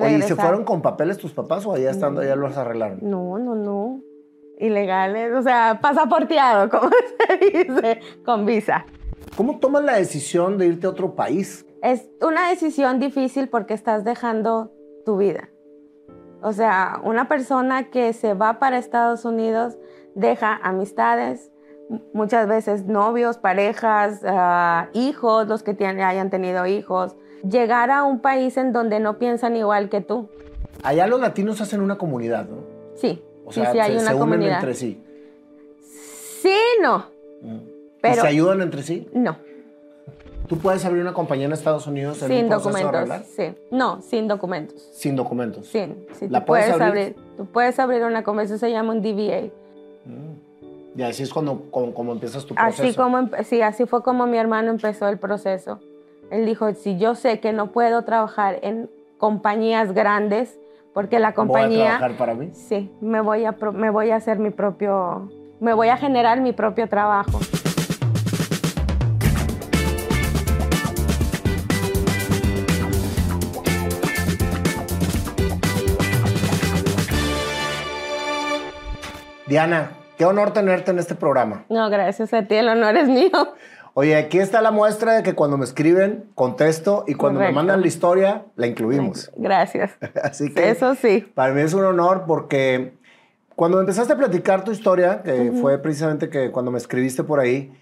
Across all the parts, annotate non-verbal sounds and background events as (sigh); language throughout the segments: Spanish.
Oye, ¿y se regresar. fueron con papeles tus papás o allá estando ya los arreglaron? No, no, no. Ilegales, o sea, pasaporteado, (laughs) como se dice, con visa. ¿Cómo tomas la decisión de irte a otro país? Es una decisión difícil porque estás dejando tu vida. O sea, una persona que se va para Estados Unidos deja amistades, muchas veces novios, parejas, ah, hijos, los que tienen- hayan tenido hijos. Llegar a un país en donde no piensan igual que tú. Allá los latinos hacen una comunidad, ¿no? Sí, O sí, sea, sí, hay se, una se unen comunidad. entre sí. Sí, no, Mm. pero ¿Y se ayudan entre sí? no. ¿Tú puedes abrir una compañía en Estados Unidos en Sin un proceso documentos, sí. No, sin documentos. Sin documentos. Sí, sí. ¿La tú puedes puedes abrir? abrir? Tú puedes abrir una conversación, se llama un DBA. Mm. Y así es cuando, como, como empiezas tu proceso. Así como, sí, así fue como mi hermano empezó el proceso. Él dijo, si yo sé que no puedo trabajar en compañías grandes, porque la Voy a compañía, trabajar para mí. sí, me voy, a, me voy a hacer mi propio, me voy a generar mi propio trabajo. Diana, qué honor tenerte en este programa. No, gracias a ti, el honor es mío. Oye, aquí está la muestra de que cuando me escriben, contesto y cuando me mandan la historia, la incluimos. Gracias. (laughs) Así que Eso sí. para mí es un honor porque cuando empezaste a platicar tu historia, que fue precisamente que cuando me escribiste por ahí,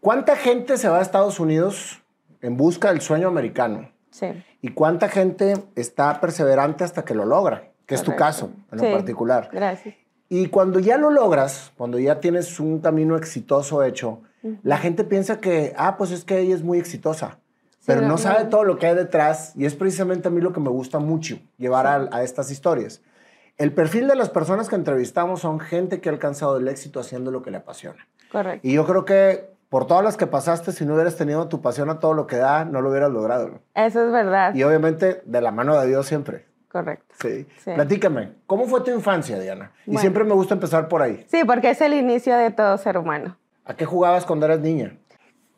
¿cuánta gente se va a Estados Unidos en busca del sueño americano? Sí. ¿Y cuánta gente está perseverante hasta que lo logra? Que es tu caso en Sí. lo particular. Gracias. Y cuando ya lo logras, cuando ya tienes un camino exitoso hecho, la gente piensa que, ah, pues es que ella es muy exitosa, pero no, sabe todo lo que hay detrás y es precisamente a mí lo que me gusta mucho, llevar a, a estas historias. El perfil de las personas que entrevistamos son gente que ha alcanzado el éxito haciendo lo que le apasiona. Correcto. Y yo creo que por todas las que pasaste, si no hubieras tenido tu pasión a todo lo que da, no lo hubieras logrado. Eso es verdad. Y obviamente de la mano de Dios siempre. Correcto. Sí. Sí. Platícame, ¿cómo fue tu infancia, Diana? Y siempre me gusta empezar por ahí. Sí, porque es el inicio de todo ser humano. ¿A qué jugabas cuando eras niña?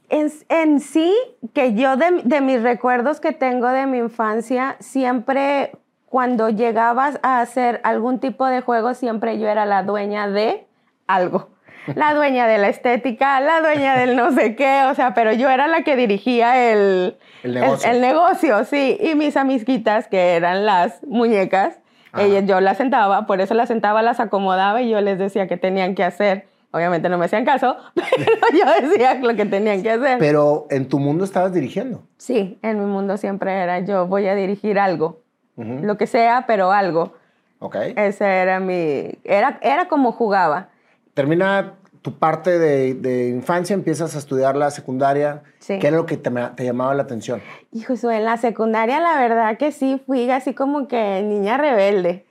En, en sí, que yo de, de mis recuerdos que tengo de mi infancia, siempre cuando llegabas a hacer algún tipo de juego, siempre yo era la dueña de algo. La (laughs) dueña de la estética, la dueña del no sé qué, o sea, pero yo era la que dirigía el, El negocio. el negocio, sí. Y mis amiguitas, que eran las muñecas, ellas, yo las sentaba, por eso las sentaba, las acomodaba y yo les decía qué tenían que hacer. Obviamente no me hacían caso, (laughs) pero yo decía lo que tenían que hacer. Pero en tu mundo estabas dirigiendo. Sí, en mi mundo siempre era yo voy a dirigir algo, lo que sea, pero algo. Ok. Ese era mi, era, era como jugaba. Termina tu parte de, de infancia, empiezas a estudiar la secundaria. Sí. ¿Qué era lo que te, ma- te llamaba la atención? Hijo, en la secundaria la verdad que sí fui así como que niña rebelde.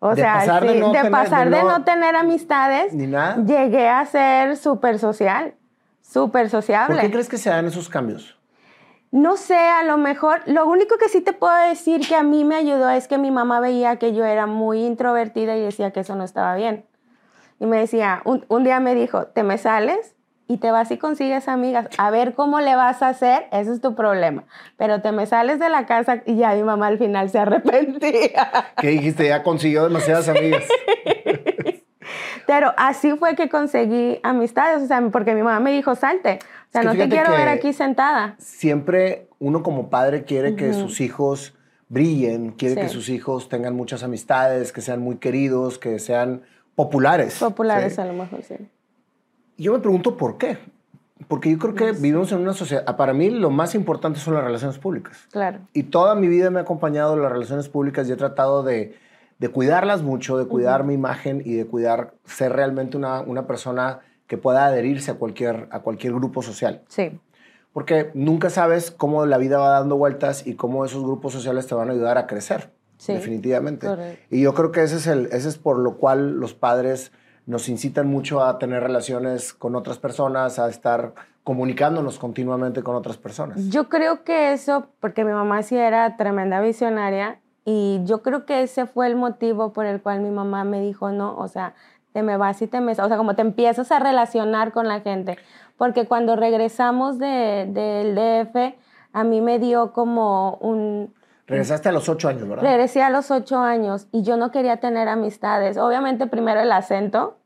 O De sea, pasar de no de tener- pasar de de no- tener amistades, Ni nada. llegué a ser súper social, súper ¿Por sociable. qué crees que se dan esos cambios? No sé, a lo mejor, lo único que sí te puedo decir que a mí me ayudó es que mi mamá veía que yo era muy introvertida y decía que eso no estaba bien. Y me decía, un, un día me dijo, te me sales y te vas y consigues amigas, a ver cómo le vas a hacer, ese es tu problema. Pero te me sales de la casa y ya mi mamá al final se arrepentía. ¿Qué dijiste? Ya consiguió demasiadas amigas. Pero así fue que conseguí amistades, o sea, porque mi mamá me dijo, salte, o sea, que no te quiero ver aquí sentada. Siempre uno como padre quiere que sus hijos brillen, quiere Sí. que sus hijos tengan muchas amistades, que sean muy queridos, que sean populares. Populares ¿sí? a lo mejor, sí. Yo me pregunto por qué. Porque yo creo que vivimos en una sociedad. Para mí, lo más importante son las relaciones públicas. Claro. Y toda mi vida me ha acompañado las relaciones públicas y he tratado de, de cuidarlas mucho, de cuidar mi imagen y de cuidar ser realmente una, una persona que pueda adherirse a cualquier, a cualquier grupo social. Sí. Porque nunca sabes cómo la vida va dando vueltas y cómo esos grupos sociales te van a ayudar a crecer. Sí, definitivamente. correcto. Y yo creo que ese es, el, ese es por lo cual los padres nos incitan mucho a tener relaciones con otras personas, a estar comunicándonos continuamente con otras personas. Yo creo que eso, porque mi mamá sí era tremenda visionaria, y yo creo que ese fue el motivo por el cual mi mamá me dijo, no, o sea, te me vas y te me... O sea, como te empiezas a relacionar con la gente. Porque cuando regresamos de- del DF, a mí me dio como un... Regresaste a los ocho años, ¿verdad? Regresé a los ocho años y yo no quería tener amistades. Obviamente primero el acento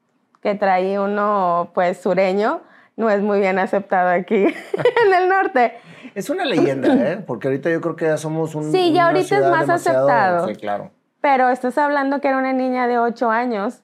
que traía uno pues sureño no es muy bien aceptado aquí (laughs) en el norte. Es una leyenda, ¿eh? Porque ahorita yo creo que ya somos un. Sí, ya ahorita es más aceptado. Sí, claro. Pero estás hablando que era una niña de ocho años,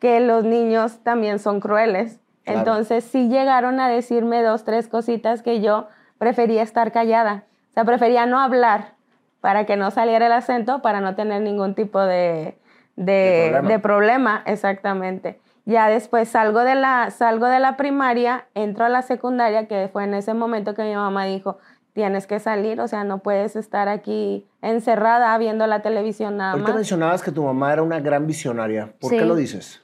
que los niños también son crueles. Entonces sí llegaron a decirme dos, tres cositas que yo prefería estar callada. O sea, prefería no hablar para que no saliera el acento, para no tener ningún tipo de, de, problema. exactamente. Ya después salgo de, la, salgo de la primaria, entro a la secundaria, que fue en ese momento que mi mamá dijo, tienes que salir, o sea, no puedes estar aquí encerrada viendo la televisión nada Ahorita mencionabas que tu mamá era una gran visionaria. ¿Por qué lo dices?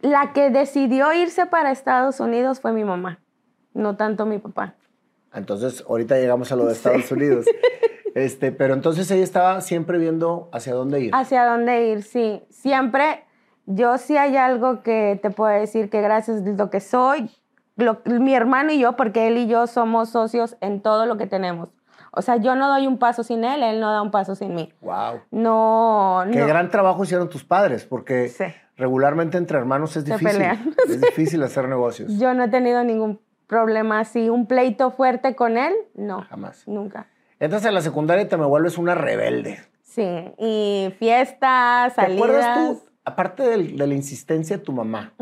La que decidió irse para Estados Unidos fue mi mamá, no tanto mi papá. Entonces, ahorita llegamos a lo de Estados (laughs) Unidos. Este, pero entonces ella estaba siempre viendo hacia dónde ir. Hacia dónde ir, sí. Siempre, yo sí hay algo que te puedo decir que gracias a lo que soy, mi hermano y yo, porque él y yo somos socios en todo lo que tenemos. O sea, yo no doy un paso sin él, él no da un paso sin mí. Wow. No, Qué gran trabajo hicieron tus padres, porque regularmente entre hermanos es difícil. Es difícil hacer negocios. Yo no he tenido ningún problema así, un pleito fuerte con él, no. Jamás. Nunca. Entras a la secundaria y te me vuelves una rebelde. Sí, y fiestas, salidas. ¿Te acuerdas tú, aparte de, la insistencia de tu mamá?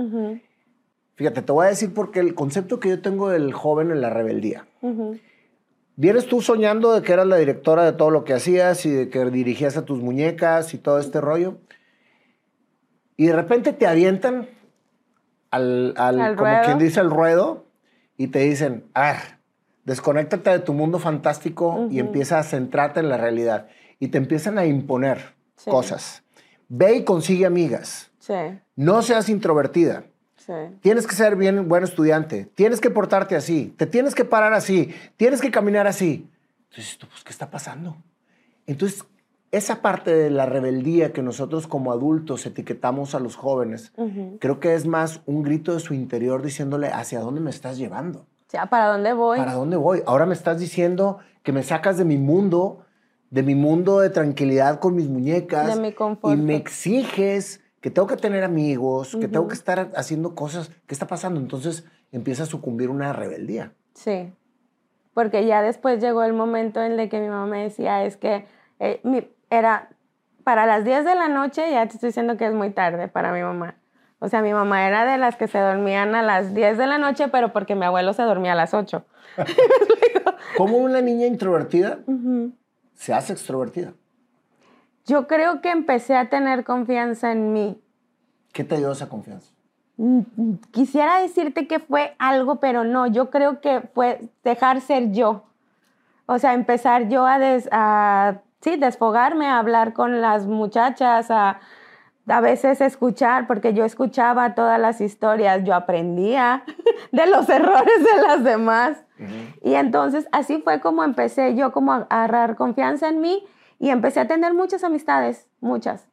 Fíjate, te voy a decir porque el concepto que yo tengo del joven en la rebeldía. Vienes tú soñando de que eras la directora de todo lo que hacías y de que dirigías a tus muñecas y todo este rollo. Y de repente te avientan al, como quien dice, al ruedo y te dicen, ah, desconéctate de tu mundo fantástico y empieza a centrarte en la realidad. Y te empiezan a imponer cosas. Ve y consigue amigas. No seas introvertida. Tienes que ser bien buen estudiante, tienes que portarte así, te tienes que parar así, tienes que caminar así. Entonces, pues, ¿qué está pasando? Entonces, esa parte de la rebeldía que nosotros como adultos etiquetamos a los jóvenes, creo que es más un grito de su interior diciéndole, ¿hacia dónde me estás llevando? O sea, ¿para dónde voy? ¿Para dónde voy? Ahora me estás diciendo que me sacas de mi mundo, de mi mundo de tranquilidad con mis muñecas. De mi confort. Y me exiges que tengo que tener amigos, que tengo que estar haciendo cosas. ¿Qué está pasando? Entonces empieza a sucumbir una rebeldía. Sí, porque ya después llegó el momento en el que mi mamá me decía, es que eh, era para las 10 de la noche, ya te estoy diciendo que es muy tarde para mi mamá. O sea, mi mamá era de las que se dormían a las 10 de la noche, pero porque mi abuelo se dormía a las 8. (laughs) (laughs) ¿Cómo una niña introvertida se hace extrovertida? Yo creo que empecé a tener confianza en mí. ¿Qué te dio esa confianza? Mm, mm, quisiera decirte que fue algo, pero no, yo creo que fue dejar ser yo. O sea, empezar yo a, sí, desfogarme, a hablar con las muchachas, a, a veces escuchar, porque yo escuchaba todas las historias, yo aprendía (laughs) de los errores de las demás. Y entonces así fue como empecé yo como a agarrar confianza en mí y empecé a tener muchas amistades, muchas.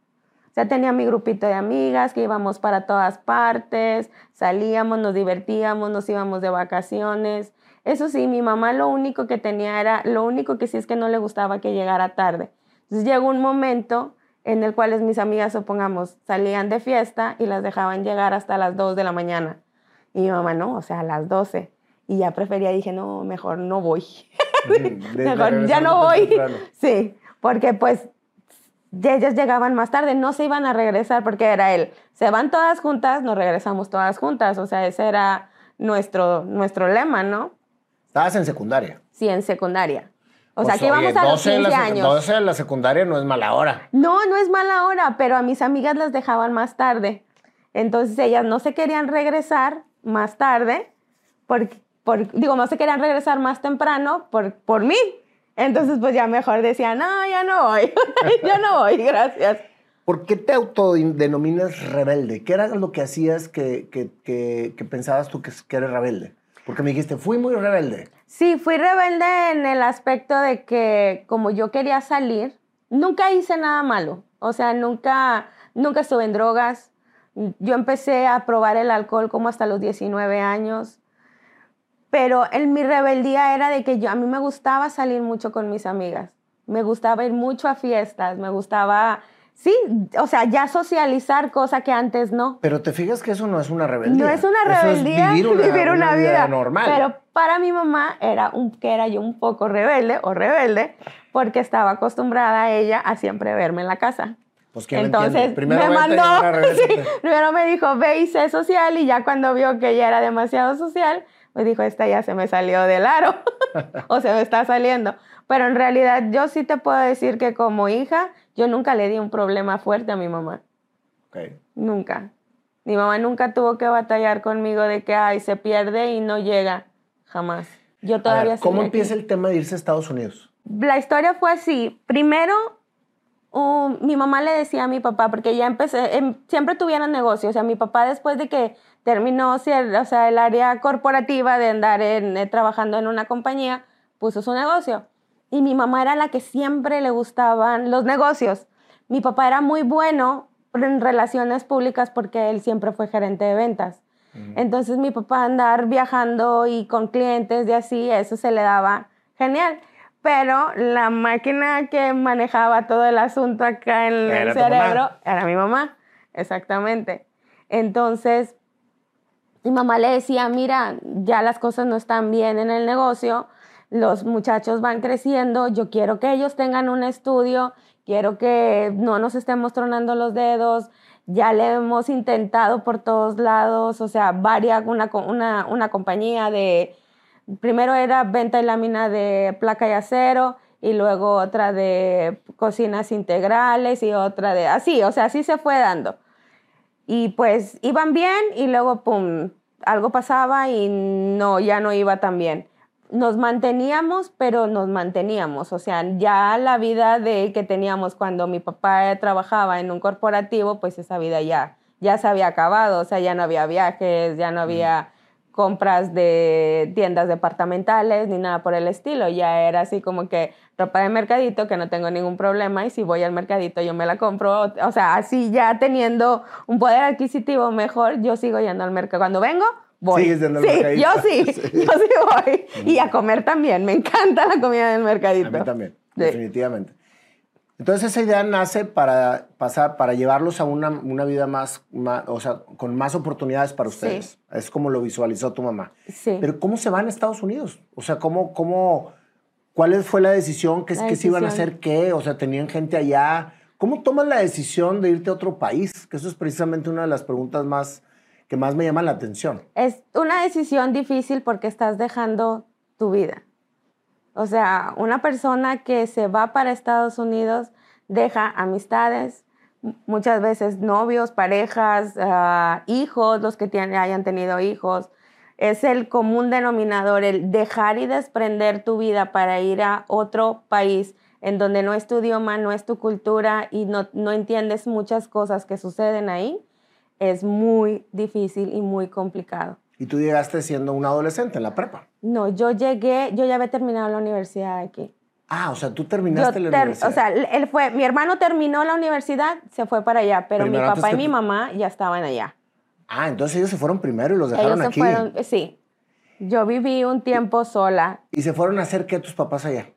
O sea, tenía mi grupito de amigas que íbamos para todas partes, salíamos, nos divertíamos, nos íbamos de vacaciones. Eso sí, mi mamá lo único que tenía era, lo único que sí es que no le gustaba que llegara tarde. Entonces llegó un momento en el cual mis amigas, supongamos, salían de fiesta y las dejaban llegar hasta las 2 de la mañana. Y mi mamá no, o sea, a las 12. Y ya prefería, dije, no, mejor no voy. (laughs) mejor ya no voy. (laughs) Sí, porque pues ellas llegaban más tarde, no se iban a regresar porque era él. Se van todas juntas, nos regresamos todas juntas. O sea, ese era nuestro, nuestro lema, ¿no? ¿Estabas en secundaria? Sí, en secundaria. O sea, pues, que íbamos a los 15 años. 12 en la secundaria no es mala hora. No, no es mala hora, pero a mis amigas las dejaban más tarde. Entonces ellas no se querían regresar más tarde, por, por, digo, no se querían regresar más temprano por, por mí. Entonces, pues ya mejor decía, no, ya no voy, (laughs) ya no voy, gracias. ¿Por qué te autodenominas rebelde? ¿Qué era lo que hacías que, que, que, pensabas tú que, que eres rebelde? Porque me dijiste, fui muy rebelde. Sí, fui rebelde en el aspecto de que como yo quería salir, nunca hice nada malo. O sea, nunca, nunca estuve en drogas. Yo empecé a probar el alcohol como hasta los 19 años pero en mi rebeldía era de que yo, a mí me gustaba salir mucho con mis amigas. Me gustaba ir mucho a fiestas, me gustaba, sí, o sea, ya socializar, cosa que antes no. Pero te fijas que eso no es una rebeldía. No es una Eso es rebeldía vivir una, (laughs) vida, normal. Pero para mi mamá era un, que era yo un poco rebelde o rebelde porque estaba acostumbrada a ella a siempre verme en la casa. pues ¿quién Entonces? Primero me mandó, (laughs) sí, primero me dijo, ve y sé social y ya cuando vio que ella era demasiado social, me dijo, esta ya se me salió del aro (laughs) o se me está saliendo. Pero en realidad yo sí te puedo decir que como hija, yo nunca le di un problema fuerte a mi mamá. Nunca. Mi mamá nunca tuvo que batallar conmigo de que, ay, se pierde y no llega. Jamás. Yo todavía ver, ¿Cómo aquí. empieza el tema de irse a Estados Unidos? La historia fue así. Primero, mi mamá le decía a mi papá, porque ya empecé, em, siempre tuvieron negocios. O sea, mi papá después de que terminó o sea, el área corporativa de andar en- eh, trabajando en una compañía, puso su negocio. Y mi mamá era la que siempre le gustaban los negocios. Mi papá era muy bueno en relaciones públicas porque él siempre fue gerente de ventas. Entonces mi papá andar viajando y con clientes y así, eso se le daba genial. Pero la máquina que manejaba todo el asunto acá en el cerebro mamá. era mi mamá, exactamente. Entonces, mi mamá le decía, mira, ya las cosas no están bien en el negocio, los muchachos van creciendo, yo quiero que ellos tengan un estudio, quiero que no nos estemos tronando los dedos, ya le hemos intentado por todos lados, o sea, varias, una, una, una compañía de, primero era venta y lámina de placa y acero, y luego otra de cocinas integrales y otra de, así, o sea, así se fue dando. Y pues iban bien y luego, pum, algo pasaba y no, ya no iba tan bien. Nos manteníamos, pero nos manteníamos. O sea, ya la vida de que teníamos cuando mi papá trabajaba en un corporativo, pues esa vida ya, ya se había acabado. O sea, ya no había viajes, ya no había compras de tiendas departamentales ni nada por el estilo. Ya era así como que ropa de mercadito, que no tengo ningún problema y si voy al mercadito yo me la compro. O sea, así ya teniendo un poder adquisitivo mejor, yo sigo yendo al mercado. Cuando vengo, voy. Sigues yendo al sí, mercadito. yo sí, (laughs) Sí. yo sí voy. Y a comer también, me encanta la comida del mercadito. A mí también, Sí. definitivamente. Entonces esa idea nace para pasar, para llevarlos a una, una vida más, más- o sea, con más oportunidades para Sí. ustedes. Es como lo visualizó tu mamá. Sí. Pero ¿cómo se van a Estados Unidos? O sea, ¿cómo, cómo, ¿cuál fue la decisión? ¿Qué, La qué se iban a hacer qué? O sea, ¿tenían gente allá? ¿Cómo toman la decisión de irte a otro país? Que eso es precisamente una de las preguntas más, que más me llaman la atención. Es una decisión difícil porque estás dejando tu vida. O sea, una persona que se va para Estados Unidos deja amistades, muchas veces novios, parejas, ah, hijos, los que hayan tenido hijos. Es el común denominador, el dejar y desprender tu vida para ir a otro país en donde no es tu idioma, no es tu cultura y no, no entiendes muchas cosas que suceden ahí. Es muy difícil y muy complicado. Y tú llegaste siendo un adolescente en la prepa. No, yo llegué, yo ya había terminado la universidad aquí. Ah, o sea, tú Yo terminaste la ter- universidad. O sea, él fue, mi hermano terminó la universidad, se fue para allá, pero Primero, mi papá y mi mamá ya estaban allá. ah, entonces ellos se fueron primero y los dejaron Ellos se aquí. fueron, eh, sí. Yo viví un tiempo sola. ¿Y se fueron a hacer qué tus papás allá?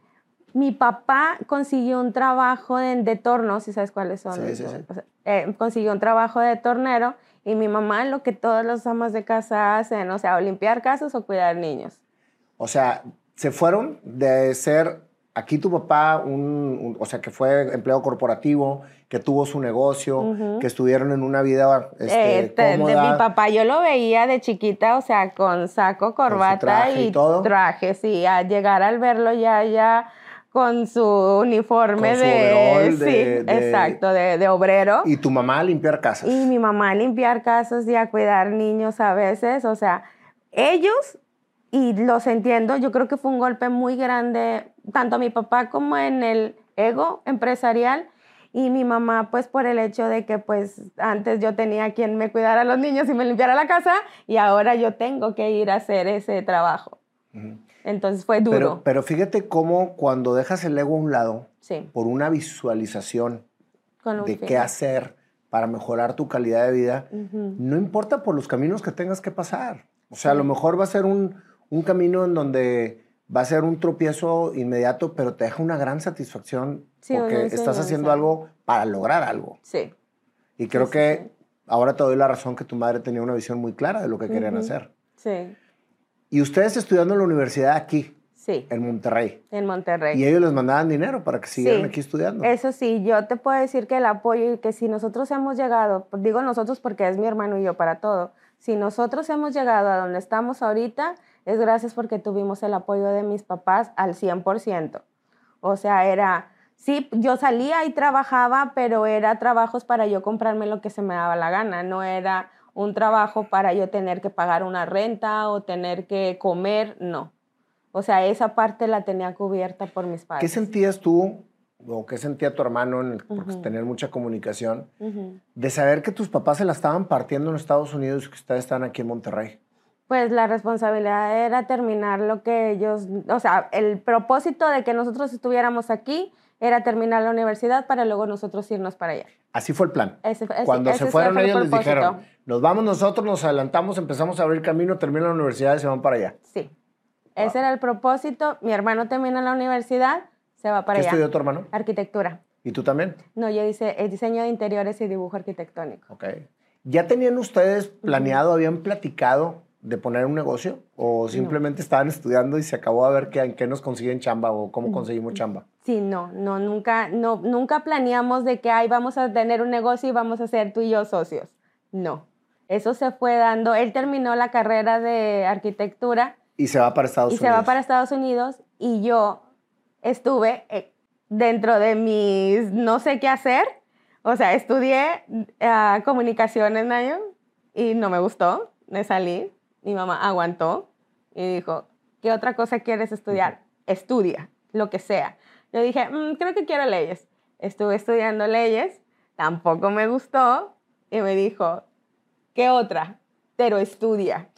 Mi papá consiguió un trabajo de, de torno, si sabes cuáles son. Sí, sí, sí. O sea, eh, consiguió un trabajo de tornero y mi mamá lo que todas las amas de casa hacen, o sea, o limpiar casas o cuidar niños. O sea, se fueron de ser aquí tu papá, un, un- o sea, que fue empleado corporativo, que tuvo su negocio, que estuvieron en una vida este, Eh, te- de cómoda. mi papá yo lo veía de chiquita, o sea, con saco, corbata traje y y, todo. traje, sí, a llegar al verlo ya, ya con su uniforme Con su de, de- sí, de- exacto, de, de obrero. Y tu mamá a limpiar casas. Y mi mamá a limpiar casas y a cuidar niños a veces. O sea, ellos, y los entiendo, yo creo que fue un golpe muy grande, tanto a mi papá como en el ego empresarial. Y mi mamá, pues por el hecho de que pues antes yo tenía quien me cuidara a los niños y me limpiara la casa y ahora yo tengo que ir a hacer ese trabajo. Ujú. Entonces fue duro. Pero, pero fíjate cómo cuando dejas el ego a un lado sí, por una visualización con un de fin. qué hacer para mejorar tu calidad de vida, Ujú. no importa por los caminos que tengas que pasar. O sea, a lo mejor va a ser un, un camino en donde va a ser un tropiezo inmediato, pero te deja una gran satisfacción Sí, porque estás haciendo algo para lograr algo. Sí. Y creo sí, que ahora te doy la razón que tu madre tenía una visión muy clara de lo que querían Ujú. hacer. Sí. Y ustedes estudiando en la universidad aquí, Sí. en Monterrey, En Monterrey. y ellos les mandaban dinero para que siguieran Sí. aquí estudiando. Eso sí, yo te puedo decir que el apoyo y que si nosotros hemos llegado, digo nosotros porque es mi hermano y yo para todo, si nosotros hemos llegado a donde estamos ahorita, es gracias porque tuvimos el apoyo de mis papás al 100%. O sea, era, sí, yo salía y trabajaba, pero era trabajos para yo comprarme lo que se me daba la gana, no era un trabajo para yo tener que pagar una renta o tener que comer, no. O sea, esa parte la tenía cubierta por mis ¿Qué padres. sentías tú o qué sentía tu hermano, en el, porque Ujú. tener mucha comunicación, de saber que tus papás se la estaban partiendo en Estados Unidos y que ustedes están aquí en Monterrey? Pues la responsabilidad era terminar lo que ellos, o sea, el propósito de que nosotros estuviéramos aquí era terminar la universidad para luego nosotros irnos para allá. Así fue el plan. Ese- ese- Cuando ese se fueron fue el ellos les dijeron, nos vamos nosotros, nos adelantamos, empezamos a abrir camino, terminan la universidad y se van para allá. Sí. Ese era el propósito. Mi hermano termina la universidad, se va para ¿Qué allá. estudió tu hermano? Arquitectura. ¿Y tú también? No, yo hice el diseño de interiores y dibujo arquitectónico. Ok. ¿Ya tenían ustedes planeado, habían platicado de poner un negocio? ¿O simplemente estaban estudiando y se acabó a ver qué, en qué nos consiguen chamba o cómo conseguimos chamba? Sí, no, no, nunca, no, nunca planeamos de que ay, vamos a tener un negocio y vamos a ser tú y yo socios. No. Eso se fue dando. Él terminó la carrera de arquitectura Y se va para Estados y Unidos. se va para Estados Unidos y yo estuve eh, dentro de mis no sé qué hacer. O sea, estudié ah, comunicaciones, Nayo, y no me gustó, me salí. Mi mamá aguantó y dijo, ¿qué otra cosa quieres estudiar? Estudia, lo que sea. Yo dije, "Mm, creo que quiero leyes. Estuve estudiando leyes, tampoco me gustó y me dijo, ¿qué otra? Pero estudia.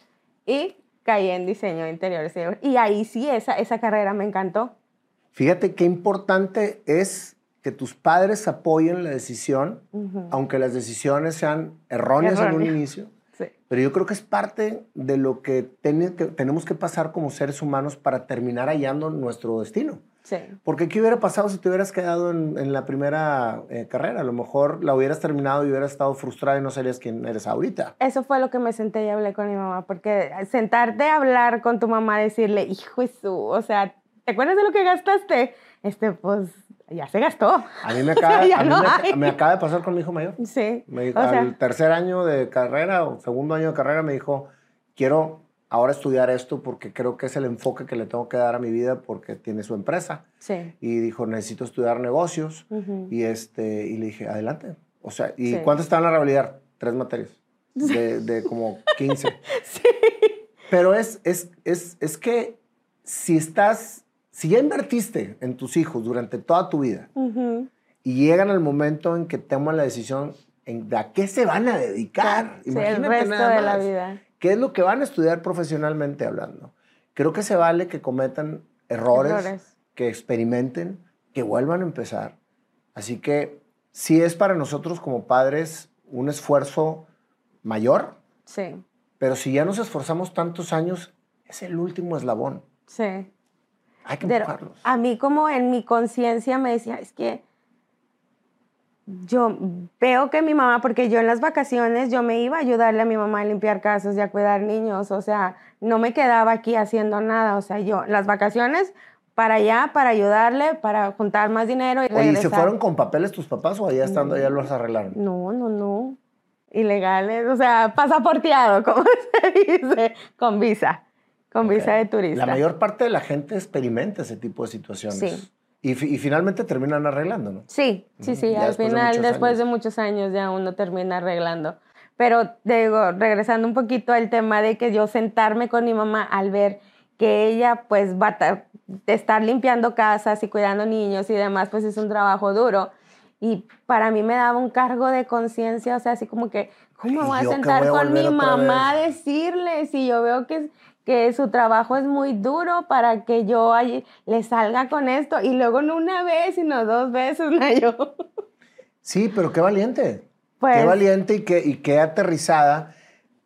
Y caí en diseño de interiores. Y ahí sí, esa, esa carrera me encantó. Fíjate qué importante es que tus padres apoyen la decisión, aunque las decisiones sean erróneas en un inicio. (laughs) Sí. Pero yo creo que es parte de lo que, ten- que tenemos que pasar como seres humanos para terminar hallando nuestro destino. Sí. Porque ¿qué hubiera pasado si te hubieras quedado en, en la primera eh, carrera? A lo mejor la hubieras terminado y hubieras estado frustrada y no serías quien eres ahorita. Eso fue lo que me senté y hablé con mi mamá, porque sentarte a hablar con tu mamá, decirle, hijo de su, o sea, ¿te acuerdas de lo que gastaste? Este, pues, ya se gastó. A mí me acaba, (laughs) Ya a mí no me, acaba de pasar con mi hijo mayor. Sí. Me sea, al tercer año de carrera o segundo año de carrera me dijo, quiero ahora estudiar esto porque creo que es el enfoque que le tengo que dar a mi vida porque tiene su empresa. sí. Y dijo, necesito estudiar negocios. Ujú. Y, este, y le dije, adelante. O sea, ¿y Sí. cuánto está en la realidad? Tres materias. (laughs) De, de como 15. Sí. Pero es, es, es, es que si estás, si ya invertiste en tus hijos durante toda tu vida Ujú. y llegan al momento en que toman la decisión en de a qué se van a dedicar, Sí, el imagínate resto nada de la más, vida. ¿Qué es lo que van a estudiar profesionalmente hablando? Creo que se vale que cometan errores, Errores. que experimenten, que vuelvan a empezar. Así que sí es para nosotros como padres un esfuerzo mayor, Sí, pero si ya nos esforzamos tantos años, es el último eslabón. sí. Hay que Pero empujarlos. a mí como en mi conciencia me decía, es que yo veo que mi mamá, porque yo en las vacaciones yo me iba a ayudarle a mi mamá a limpiar casas y a cuidar niños, o sea, no me quedaba aquí haciendo nada, o sea, yo las vacaciones para allá, para ayudarle, para juntar más dinero y Oye, ¿y se fueron con papeles tus papás o allá estando ya los arreglaron? No, no, no. Ilegales, o sea, pasaporteado, (laughs) como se dice, con visa, con visa de turista. La mayor parte de la gente experimenta ese tipo de situaciones. Sí. Y, y finalmente terminan arreglando, ¿no? Sí, sí, sí, Ya al de final, muchos después años. de muchos años ya uno termina arreglando. Pero digo, regresando un poquito al tema de que yo sentarme con mi mamá al ver que ella pues va a de estar limpiando casas y cuidando niños y demás, pues es un trabajo duro. Y para mí me daba un cargo de conciencia, o sea, así como que, ¿cómo ¿Y voy a sentar voy a con mi mamá a decirle si yo veo que, que su trabajo es muy duro para que yo le salga con esto? Y luego no una vez, sino dos veces, (laughs) ¿no? yo. Sí, pero qué valiente. Pues- Qué valiente y qué, y qué aterrizada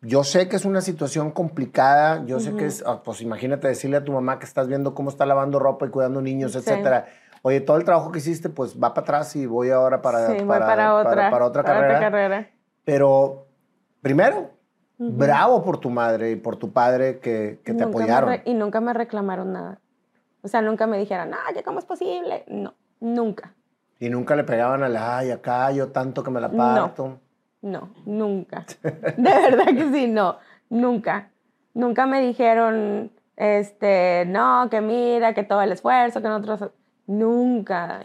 yo sé que es una situación complicada, yo sé que es, ah, pues imagínate decirle a tu mamá que estás viendo cómo está lavando ropa y cuidando niños, etcétera. Oye, todo el trabajo que hiciste, pues va para atrás y voy ahora para, para, otra, para, otra, carrera. Pero primero, bravo por tu madre y por tu padre que, que te apoyaron. y nunca me reclamaron nada. O sea, nunca me dijeron, ay, ¿cómo es posible? No, nunca. Y nunca le pegaban a la, ay, acá yo tanto que me la parto. No, nunca. De verdad que sí, no, nunca. Nunca me dijeron, este, no, que mira, que todo el esfuerzo, que nosotros... Nunca.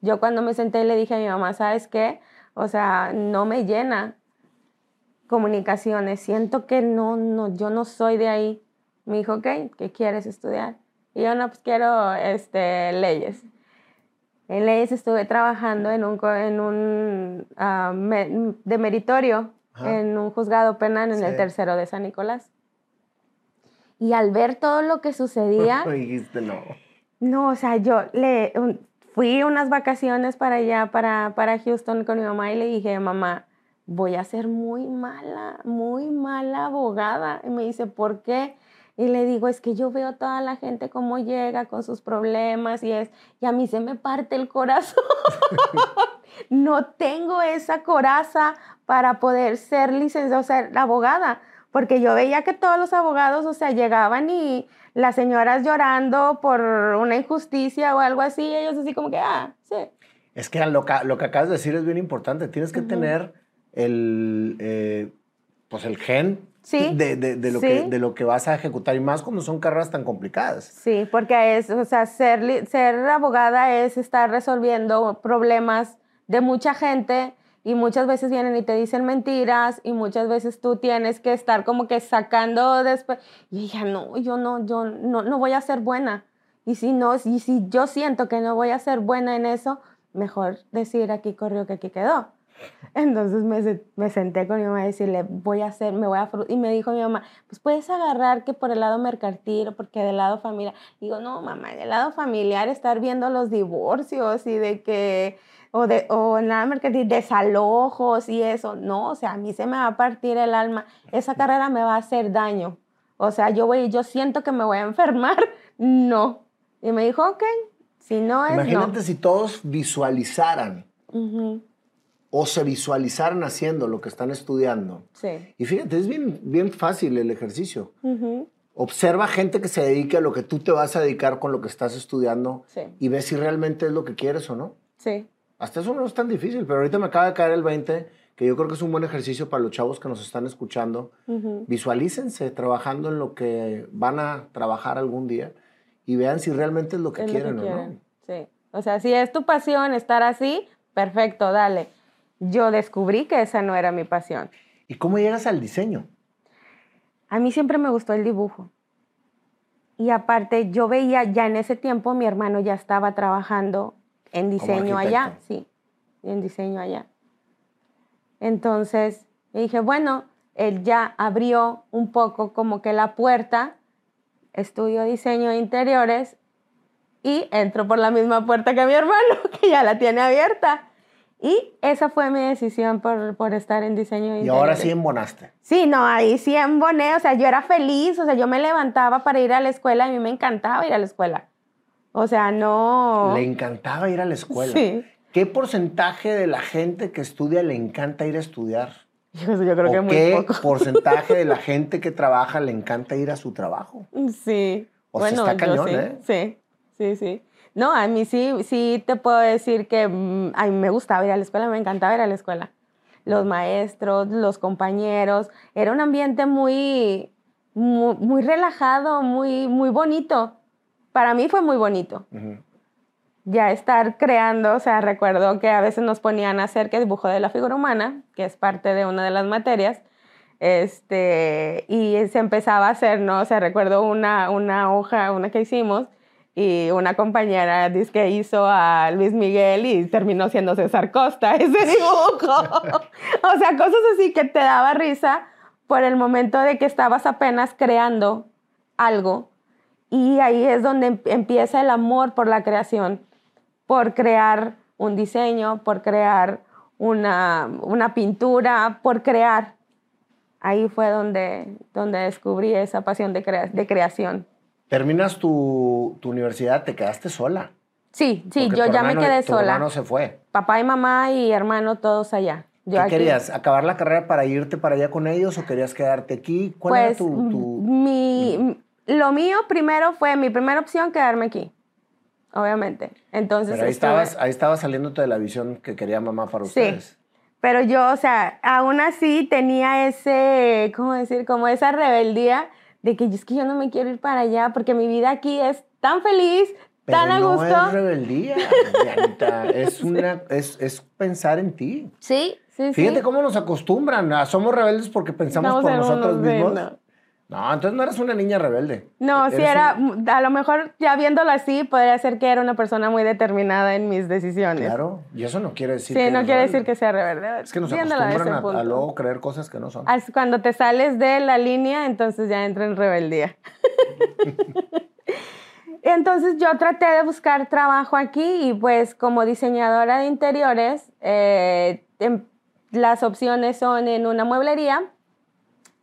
Yo cuando me senté le dije a mi mamá, ¿sabes qué? O sea, no me llena comunicaciones. Siento que no, no, yo no soy de ahí. Me dijo, ok, ¿qué quieres estudiar? Y yo, no, pues quiero este, leyes. En leyes estuve trabajando en un, en un ah, de meritorio en un juzgado penal en el tercero de San Nicolás. Y al ver todo lo que sucedía... (laughs) dijiste no. No, o sea, yo le fui unas vacaciones para allá, para, para Houston con mi mamá y le dije, mamá, voy a ser muy mala, muy mala abogada. Y me dice, ¿por qué? Y le digo, es que yo veo toda la gente cómo llega con sus problemas y es, y a mí se me parte el corazón. (laughs) no tengo esa coraza para poder ser licenciada, o ser abogada, porque yo veía que todos los abogados, o sea, llegaban y las señoras llorando por una injusticia o algo así, ellos así como que, ah, sí. Es que lo que, lo que acabas de decir es bien importante, tienes que tener el, eh, pues el gen de, de, lo que, de lo que vas a ejecutar y más cuando son carreras tan complicadas. Sí, porque es, o sea, ser, ser abogada es estar resolviendo problemas de mucha gente y muchas veces vienen y te dicen mentiras y muchas veces tú tienes que estar como que sacando después y ya no, yo no, yo no, no voy a ser buena. Y si no, y si yo siento que no voy a ser buena en eso, mejor decir aquí corrió que aquí quedó. Entonces me, me, senté con mi mamá y decirle, voy a hacer, me voy a... Y me dijo mi mamá, pues puedes agarrar que por el lado mercantil o porque del lado familiar. Digo, no, mamá, del lado familiar estar viendo los divorcios y de que... O, de, o en mercantil, desalojos y eso. No, o sea, a mí se me va a partir el alma. Esa carrera me va a hacer daño. O sea, yo voy, yo siento que me voy a enfermar. (laughs) No. Y me dijo, ok, si no es Imagínate si todos visualizaran o se visualizaran haciendo lo que están estudiando. Sí. Y fíjate, es bien, bien fácil el ejercicio. Observa gente que se dedique a lo que tú te vas a dedicar con lo que estás estudiando y ve si realmente es lo que quieres o no. Sí. Hasta eso no es tan difícil, pero ahorita me acaba de caer el 20, que yo creo que es un buen ejercicio para los chavos que nos están escuchando. Visualícense trabajando en lo que van a trabajar algún día y vean si realmente es lo que quieren o no. Sí. O sea, si es tu pasión estar así, perfecto, dale yo descubrí que esa no era mi pasión. ¿Y cómo llegas al diseño? A mí siempre me gustó el dibujo. Y aparte, yo veía ya en ese tiempo, mi hermano ya estaba trabajando en diseño allá, sí, en diseño allá. Entonces, dije, bueno, él ya abrió un poco como que la puerta, estudio diseño de interiores y entro por la misma puerta que mi hermano, (laughs) que ya la tiene abierta. Y esa fue mi decisión por, por estar en diseño. Y ahora sí embonaste. Sí, no, ahí sí emboné, o sea, yo era feliz, o sea, yo me levantaba para ir a la escuela, y a mí me encantaba ir a la escuela. O sea, no... Le encantaba ir a la escuela. Sí. ¿Qué porcentaje de la gente que estudia le encanta ir a estudiar? (laughs) Yo, creo que muy ¿Qué (laughs) porcentaje de la gente que trabaja le encanta ir a su trabajo? Sí. O sea, está cañón, sí, ¿eh? Sí, sí, sí. No, a mí sí, sí te puedo decir que mm, a mí me gustaba ir a la escuela, me encantaba ir a la escuela. Los maestros, los compañeros, era un ambiente muy, muy, relajado, muy, muy bonito. Para mí fue muy bonito. Ya estar creando, o sea, recuerdo que a veces nos ponían a hacer que dibujo de la figura humana, que es parte de una de las materias, este, y se empezaba a hacer, ¿no? O sea, recuerdo una, una hoja, una que hicimos, y una compañera dice que hizo a Luis Miguel y terminó siendo César Costa (laughs) ese dibujo. o sea, cosas así que te daba risa por el momento de que estabas apenas creando algo y ahí es donde em-, empieza el amor por la creación, por crear un diseño, por crear una, una pintura, por crear. ahí fue donde, donde descubrí esa pasión de, crea- de creación. Terminas tu, tu universidad, te quedaste sola. Sí, sí, Porque yo tu ya me quedé tu sola. hermano se fue. Papá y mamá y hermano todos allá. Yo ¿Qué aquí. querías? ¿Acabar la carrera para irte para allá con ellos o querías quedarte aquí? ¿Cuál Pues era tu, tu- mi, lo mío primero fue mi primera opción quedarme aquí, obviamente. Entonces, Pero ahí estuve- estabas, ahí estabas saliéndote de la visión que quería mamá para Sí. ustedes. Pero yo, o sea, aún así tenía ese, ¿cómo decir? Como esa rebeldía de que es que yo no me quiero ir para allá porque mi vida aquí es tan feliz, Pero tan a no gusto. es rebeldía, es, (laughs) una, es, es pensar en ti. Sí, sí, Fíjate sí. cómo nos acostumbran. a- somos rebeldes porque pensamos por nosotros mismos. no. No, entonces no eres una niña rebelde. No, sí Eres era, un- a lo mejor ya viéndolo así, podría ser que era una persona muy determinada en mis decisiones. Claro, y eso no quiere decir sí, que no quiere rebelde. decir que sea rebelde. Es que nos viéndolo acostumbran a, luego creer cosas que no son. Cuando te sales de la línea, entonces ya entra en rebeldía. (laughs) entonces yo traté de buscar trabajo aquí y pues como diseñadora de interiores, eh, em- las opciones son en una mueblería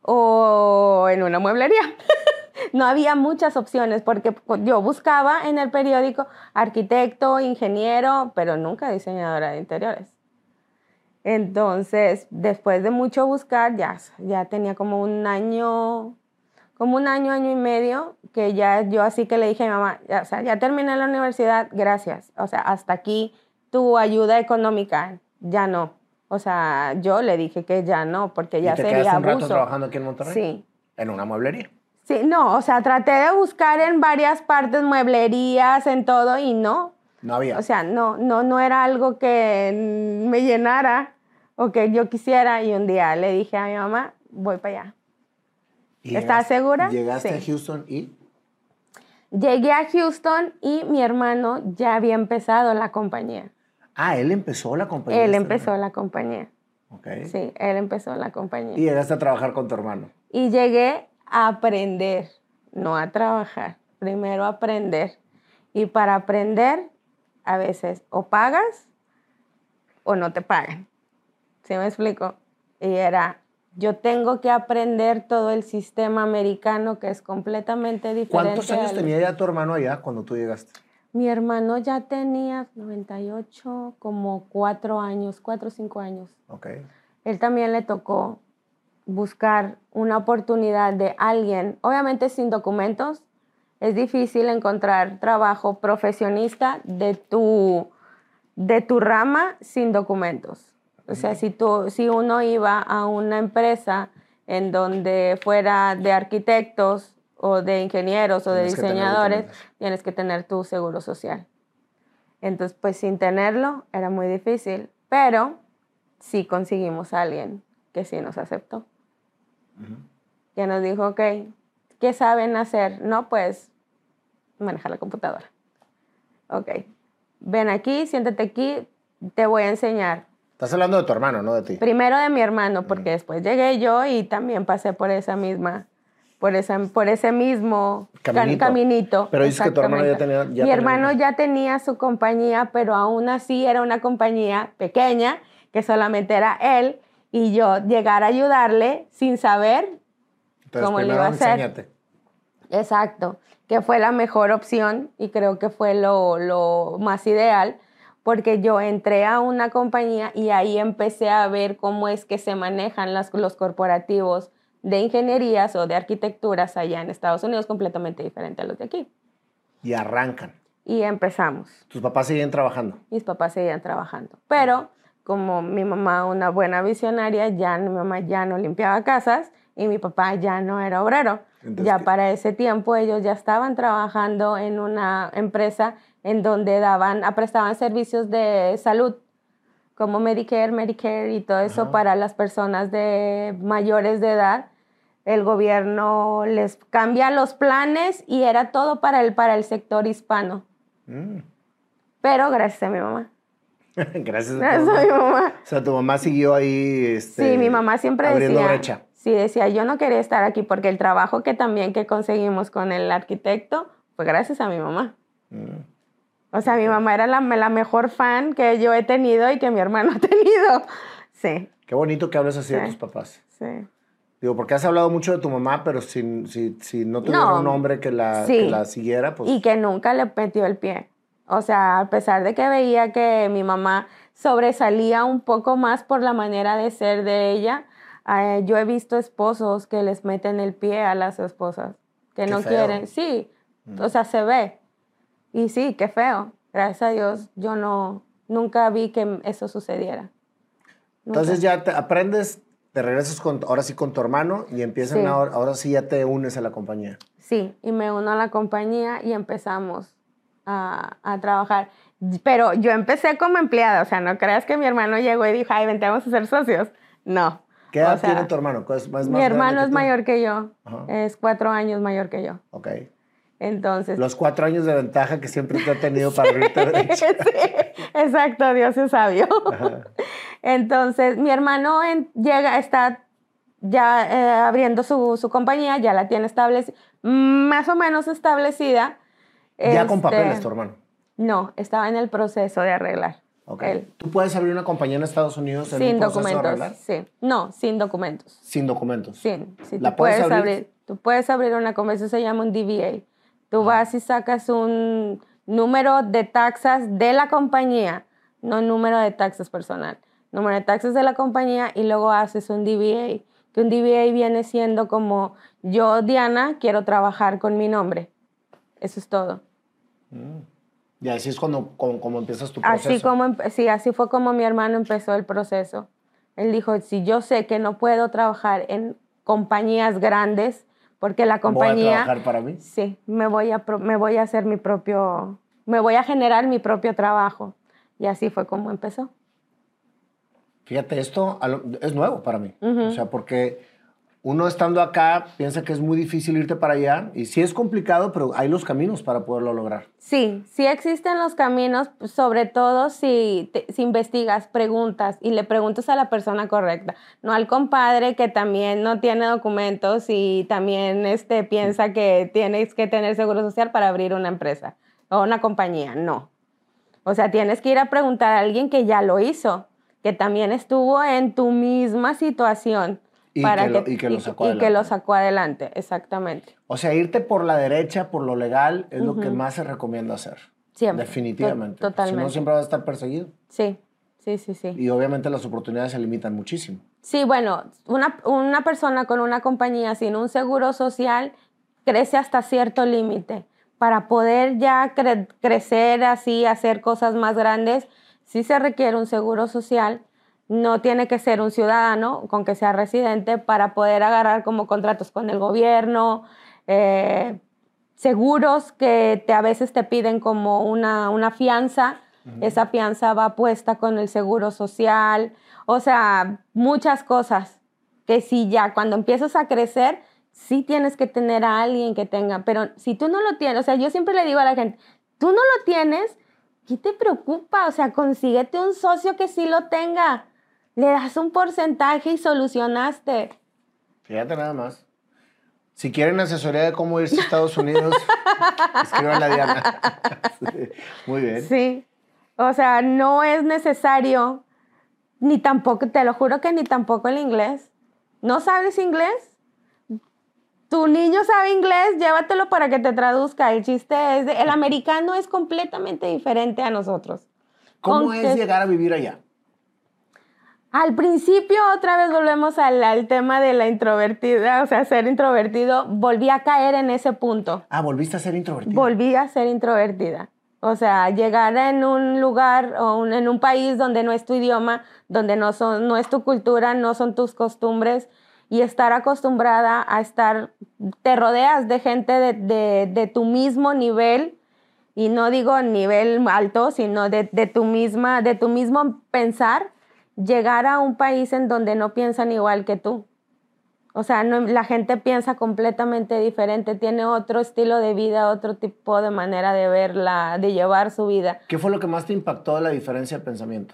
o en una mueblería. (laughs) no había muchas opciones porque yo buscaba en el periódico arquitecto, ingeniero, pero nunca diseñadora de interiores. Entonces, después de mucho buscar, ya, ya tenía como un año, como un año, año y medio, que ya yo así que le dije a mi mamá, ya, o sea, ya terminé la universidad, gracias. O sea, hasta aquí tu ayuda económica, ya no. O sea, yo le dije que ya no, porque ya ¿Y te sería quedaste un rato abuso. trabajando aquí en Monterrey? Sí. En una mueblería. Sí, no, o sea, traté de buscar en varias partes, mueblerías, en todo, y no. No había. O sea, no, no, no era algo que me llenara o que yo quisiera. Y un día le dije a mi mamá, voy para allá. ¿Y ¿estás segura? Llegaste Sí. a Houston y... Llegué a Houston y mi hermano ya había empezado la compañía. Ah, él empezó la compañía. Él esta empezó la compañía. Ok. Sí, él empezó la compañía. Y llegaste a trabajar con tu hermano. Y llegué a aprender, no a trabajar, primero a aprender. Y para aprender, a veces o pagas o no te pagan. ¿Sí me explico? Y era, yo tengo que aprender todo el sistema americano que es completamente diferente. ¿Cuántos años tenía ya tu hermano allá cuando tú llegaste? Mi hermano ya tenía 98, como cuatro años, cuatro o cinco años Ok. él también le tocó buscar una oportunidad de alguien, obviamente sin documentos, es difícil encontrar trabajo profesionista de tu, de tu rama sin documentos. O sea, si, tú, si uno iba a una empresa en donde fuera de arquitectos o de ingenieros o de Tienes diseñadores, tienes que tener tu seguro social. Entonces, pues sin tenerlo era muy difícil, pero sí conseguimos a alguien que sí nos aceptó, que nos dijo, ok, ¿qué saben hacer? No, pues manejar la computadora. Ok, ven aquí, siéntate aquí, te voy a enseñar. Estás hablando de tu hermano, no de ti. Primero de mi hermano, porque después llegué yo y también pasé por esa misma, por, esa, por ese mismo ca- Caminito. caminito. Pero dices que tu hermano ya tenía- ya mi tenía- hermano ya tenía su compañía, pero aún así era una compañía pequeña, que solamente era él, y yo llegar a ayudarle sin saber Entonces, ¿cómo le iba a hacer? enséñate. Exacto, que fue la mejor opción y creo que fue lo, lo más ideal porque yo entré a una compañía y ahí empecé a ver cómo es que se manejan las- los corporativos de ingenierías o de arquitecturas allá en Estados Unidos completamente diferente a los de aquí. Y arrancan. Y empezamos. Tus papás siguen trabajando. Mis papás seguían trabajando. Pero como mi mamá, una buena visionaria, ya mi mamá ya no limpiaba casas y mi papá ya no era obrero. Entonces, ya ¿qué? para ese tiempo ellos ya estaban trabajando en una empresa en donde daban, prestaban servicios de salud como Medicare, Medicare y todo eso Ajá. para las personas de mayores de edad. El gobierno les cambia los planes y era todo para el, para el sector hispano. Mm. Pero gracias a mi mamá. (laughs) Gracias a Gracias a mamá. mi mamá. O sea, tu mamá siguió ahí. Este, Sí, mi mamá siempre abriendo decía. brecha. Sí, decía, yo no quería estar aquí porque el trabajo que también que conseguimos con el arquitecto fue gracias a mi mamá. Mm. O sea, mi mamá era la, la mejor fan que yo he tenido y que mi hermano (laughs) ha tenido. Sí, Qué bonito que hables así de tus papás. sí. Digo, porque has hablado mucho de tu mamá, pero si, si, si no tuviera No. un hombre que la, Sí. que la siguiera, pues... y que nunca le metió el pie. O sea, a pesar de que veía que mi mamá sobresalía un poco más por la manera de ser de ella, eh, yo he visto esposos que les meten el pie a las esposas, que Qué no feo. quieren. Sí, o sea, se ve. Y sí, qué feo. Gracias a Dios, yo no, nunca vi que eso sucediera. Nunca. Entonces ya te aprendes, te regresas con, ahora sí con tu hermano y empiezan Sí. ahora, ahora sí ya te unes a la compañía. Sí, y me uno a la compañía y empezamos a, a trabajar. Pero yo empecé como empleada, o sea, no creas que mi hermano llegó y dijo, ay, vente, vamos a ser socios. No. ¿Qué edad O sea, tiene tu hermano? ¿Es, más Mi hermano es mayor que yo, Ajá. es cuatro años mayor que yo. Ok. Entonces, Los cuatro años de ventaja que siempre te ha tenido (laughs) para abrirte derecho. Sí, exacto, Dios es sabio. Entonces, mi hermano en- llega, está ya eh, abriendo su, su compañía, ya la tiene establecida, más o menos establecida. Ya con Este, papeles, tu hermano. No, estaba en el proceso de arreglar. Ok. él. ¿Tú puedes abrir una compañía en Estados Unidos en Sin un proceso de documentos. arreglar? Sí. No, sin documentos. Sin documentos. Sin. Sí, ¿La tú puedes puedes abrir? abrir? Tú puedes abrir una compañía, eso se llama un DBA. Tú vas y sacas un número de taxas de la compañía, no número de taxas personal. Número de taxas de la compañía y luego haces un DBA. Que un DBA viene siendo como yo, Diana, quiero trabajar con mi nombre. Eso es todo. Y así es cuando, como, como empiezas tu proceso. Así como, sí, así fue como mi hermano empezó el proceso. Él dijo, si yo sé que no puedo trabajar en compañías grandes, porque la Voy a compañía, trabajar para mí. sí, me voy, a, me voy a hacer mi propio, me voy a generar mi propio trabajo. Y así fue como empezó. Fíjate, esto es nuevo para mí. O sea, porque uno estando acá piensa que es muy difícil irte para allá. Y sí es complicado, pero hay los caminos para poderlo lograr. Sí, sí existen los caminos, sobre todo si, te- si investigas, preguntas y le preguntas a la persona correcta, no al compadre que también no tiene documentos y también este, piensa que tienes que tener seguro social para abrir una empresa o una compañía. No. O sea, tienes que ir a preguntar a alguien que ya lo hizo, que también estuvo en tu misma situación. Y que lo- y que lo sacó y que lo adelante. sacó adelante, exactamente. O sea, irte por la derecha, por lo legal, es lo que más se recomienda hacer. Siempre. Definitivamente. To- totalmente. Si no, siempre vas a estar perseguido. Sí, sí, sí, sí. Y obviamente las oportunidades se limitan muchísimo. Sí, bueno, una, una persona con una compañía sin un seguro social crece hasta cierto límite. Para poder ya cre- crecer así, hacer cosas más grandes, sí se requiere un seguro social. No tiene que ser un ciudadano, con que sea residente, para poder agarrar como contratos con el gobierno, eh, seguros que te, a veces te piden como una, una fianza. Esa fianza va puesta con el seguro social. O sea, muchas cosas que sí ya cuando empiezas a crecer, sí tienes que tener a alguien que tenga. Pero si tú no lo tienes, o sea, yo siempre le digo a la gente, tú no lo tienes, ¿qué te preocupa? O sea, consíguete un socio que sí lo tenga. Le das un porcentaje y solucionaste. Fíjate nada más. Si quieren asesoría de cómo irse a Estados Unidos, (laughs) escriban a Diana. (laughs) Muy bien. Sí. O sea, no es necesario, ni tampoco, te lo juro que ni tampoco el inglés. ¿No sabes inglés? Tu niño sabe inglés, llévatelo para que te traduzca. El chiste es, de- el americano es completamente diferente a nosotros. ¿Cómo es llegar a vivir allá? Al principio, otra vez volvemos al, al tema de la introvertida, o sea, ser introvertido, volví a caer en ese punto. Ah, volviste a ser introvertido. volví a ser introvertida. O sea, llegar en un lugar o un- en un país donde no es tu idioma, donde no, son, no es tu cultura, no son tus costumbres y estar acostumbrada a estar, te rodeas de gente de, de- de tu mismo nivel y no digo nivel alto, sino de, de tu misma, de tu mismo pensar, llegar a un país en donde no piensan igual que tú. O sea, no- la gente piensa completamente diferente, tiene otro estilo de vida, otro tipo de manera de verla, de llevar su vida. ¿Qué fue lo que más te impactó de la diferencia de pensamiento?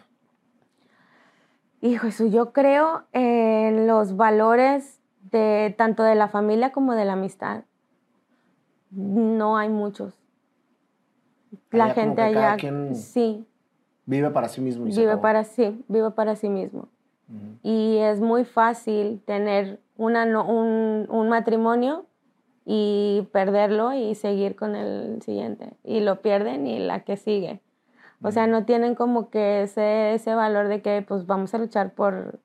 Hijo, eso yo creo en los valores de tanto de la familia como de la amistad. No hay muchos. La Allá gente allá quien sí Vive para sí mismo y se vive acabó. para sí, vive para sí mismo. Y es muy fácil tener una, un, un matrimonio y perderlo y seguir con el siguiente. Y lo pierden y la que sigue. O sea, no tienen como que ese, ese valor de que pues vamos a luchar por,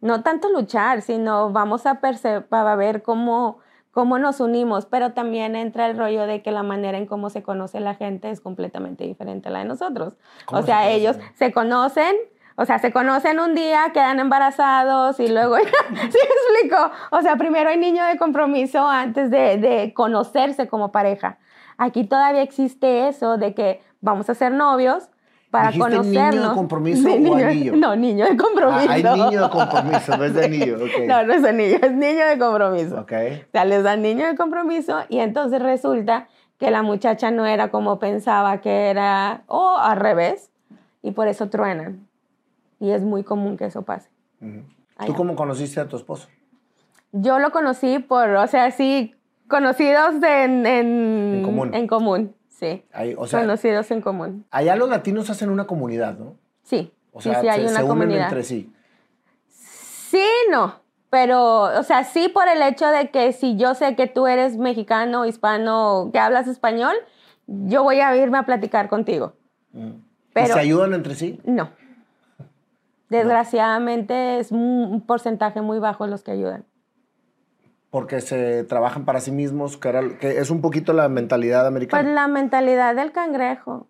no tanto luchar, sino vamos a, para ver cómo, cómo nos unimos, pero también entra el rollo de que la manera en cómo se conoce la gente es completamente diferente a la de nosotros. ¿Cómo O se sea, ellos se conocen, o sea, se conocen un día, quedan embarazados y luego, (laughs) ¿sí me explico? O sea, primero hay niño de compromiso antes de, de conocerse como pareja. Aquí todavía existe eso de que vamos a ser novios para ¿Dijiste niño de conocernos. compromiso (laughs) o niño- anillo? No, niño de compromiso. Ah, hay niño de compromiso, no es de anillo. (laughs) ok. No, no es anillo, es niño de compromiso. Ok. O sea, les dan niño de compromiso y entonces resulta que la muchacha no era como pensaba que era, o al revés, y por eso truenan. Y es muy común que eso pase. Ujú. Allá. ¿Tú cómo conociste a tu esposo? Yo lo conocí por, o sea, sí, conocidos en, en, En común. en común, sí. O sea, conocidos en común. allá los latinos hacen una comunidad, ¿no? Sí, O sea, sí, hay se, una se unen comunidad. entre sí. Sí, no. Pero, o sea, sí por el hecho de que si yo sé que tú eres mexicano, hispano, que hablas español, yo voy a irme a platicar contigo. ¿Y Pero se ayudan entre sí? no. Desgraciadamente es un un porcentaje muy bajo los que ayudan. Porque se trabajan para sí mismos, que, era- que es un poquito la mentalidad Pues americana. la mentalidad del cangrejo.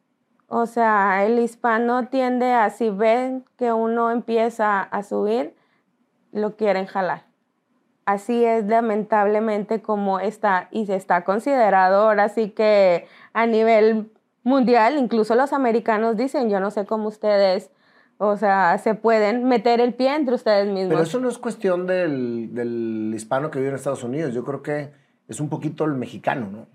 O sea, el hispano tiende a, si ven que uno empieza a subir, lo quieren jalar. Así es lamentablemente como está y se está considerado ahora sí que a nivel mundial, incluso los americanos dicen, yo no sé cómo ustedes, o sea, se pueden meter el pie entre ustedes mismos. Pero eso no es cuestión del, del hispano que vive en Estados Unidos. Yo creo que es un poquito el mexicano, ¿no?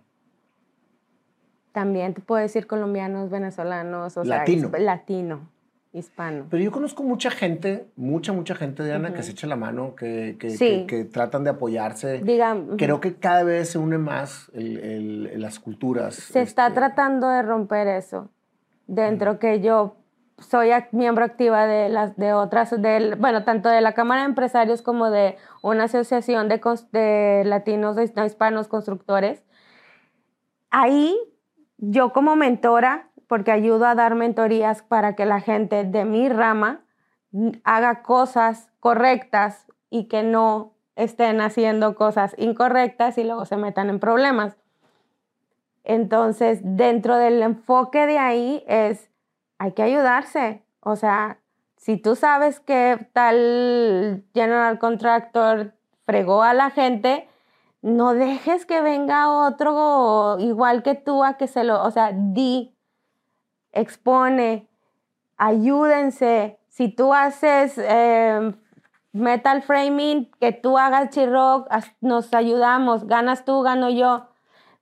También te puedo decir colombianos, venezolanos, o Latino. sea, latino, hispano. Pero yo conozco mucha gente, mucha, mucha gente, Diana, que se echa la mano, que, que, Sí. que- que tratan de apoyarse. Digan, Creo que cada vez se une más el- el- las culturas. se está este, tratando de romper eso. Dentro que yo soy miembro activa de las de otras, del, bueno, tanto de la Cámara de Empresarios como de una asociación de, de latinos, de no hispanos constructores. Ahí yo como mentora, porque ayudo a dar mentorías para que la gente de mi rama haga cosas correctas y que no estén haciendo cosas incorrectas y luego se metan en problemas. Entonces, dentro del enfoque de ahí es, hay que ayudarse. O sea, si tú sabes que tal general contractor fregó a la gente, no dejes que venga otro igual que tú a que se lo, o sea, di, expone, ayúdense. Si tú haces eh, metal framing, que tú hagas chirroc, nos ayudamos, ganas tú, gano yo.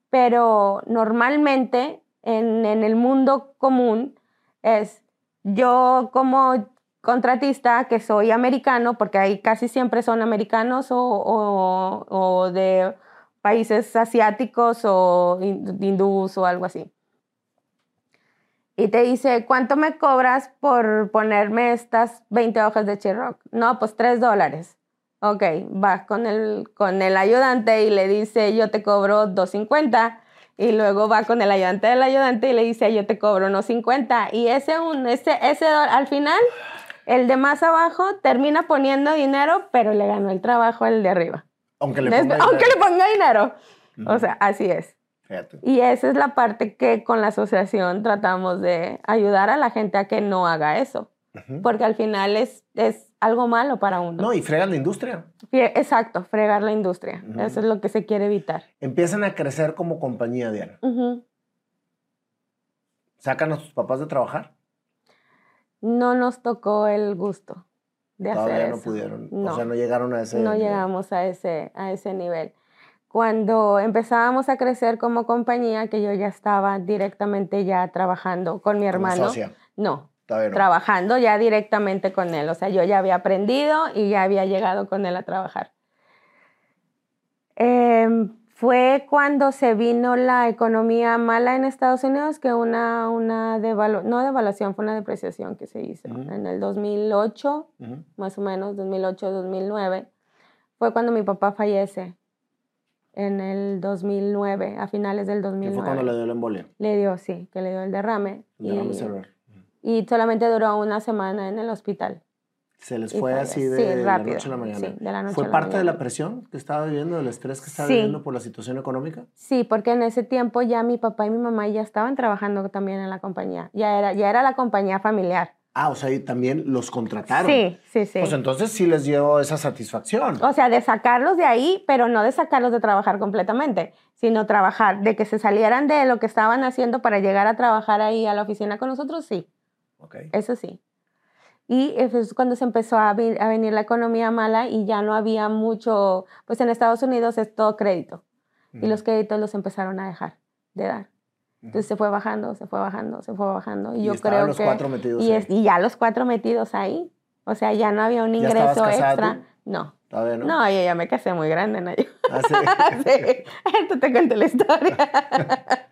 Pero normalmente en, en el mundo común es yo como contratista que soy americano, porque ahí casi siempre son americanos o, o- de países asiáticos o hin- hindús o algo así. Y te dice, ¿cuánto me cobras por ponerme estas 20 hojas de Chirroc? No, pues 3 dólares. Ok, va con el, con el ayudante y le dice, yo te cobro 2.50. Y luego va con el ayudante del ayudante y le dice, yo te cobro unos 50. Y ese, un, ese, ese al final, el de más abajo termina poniendo dinero, pero le ganó el trabajo el de arriba. Aunque le ponga Aunque dinero. le ponga dinero. O sea, así es. Fíjate. Y esa es la parte que con la asociación tratamos de ayudar a la gente a que no haga eso, porque al final es, es algo malo para uno. No, y fregan la industria. Exacto, fregar la industria. Eso es lo que se quiere evitar. Empiezan a crecer como compañía, Diana. Ujú. ¿Sacan a sus papás de trabajar? No nos tocó el gusto de Todavía hacer no eso. pudieron. No. O sea, no llegaron a ese. no nivel. llegamos a ese, a ese nivel. Cuando empezábamos a crecer como compañía, que yo ya estaba directamente ya trabajando con mi Como hermano. socia. No, Trabajando ya directamente con él. O sea, yo ya había aprendido y ya había llegado con él a trabajar. Em, fue cuando se vino la economía mala en Estados Unidos que una, una devalu- no devaluación, fue una depreciación que se hizo en el 2008, Ujú. más o menos, 2008, 2009. fue cuando mi papá fallece en el 2009, a finales del 2009. fue cuando le dio la embolia? Le dio, sí, que le dio el derrame. El derrame y, cerebral. Y solamente duró una semana en el hospital. Se les fue así sí, de, la noche a la mañana. sí, de la noche ¿Fue a la parte de la mañana. presión que estaba viviendo, del estrés que estaba Sí. viviendo por la situación económica? Sí, porque en ese tiempo ya mi papá y mi mamá ya estaban trabajando también en la compañía. Ya era, ya era la compañía familiar. Ah, o sea, y también los contrataron. Sí, sí, sí. Pues entonces sí les dio esa satisfacción. O sea, de sacarlos de ahí, pero no de sacarlos de trabajar completamente, sino trabajar, de que se salieran de lo que estaban haciendo para llegar a trabajar ahí a la oficina con nosotros, sí, Ok. eso sí. Y es cuando se empezó a, a venir la economía mala y ya no había mucho, pues en Estados Unidos es todo crédito y los créditos los empezaron a dejar de dar. Entonces se fue bajando, se fue bajando, se fue bajando. Y, Y yo creo los que... cuatro metidos y, es- y ya los cuatro metidos ahí. O sea, ya no había un ¿Ya estabas ingreso extra. tú? No. Todavía no. No, yo ya me casé muy grande, Nayo. (laughs) Ah, sí. sí, (laughs) esto te cuento la historia. (laughs)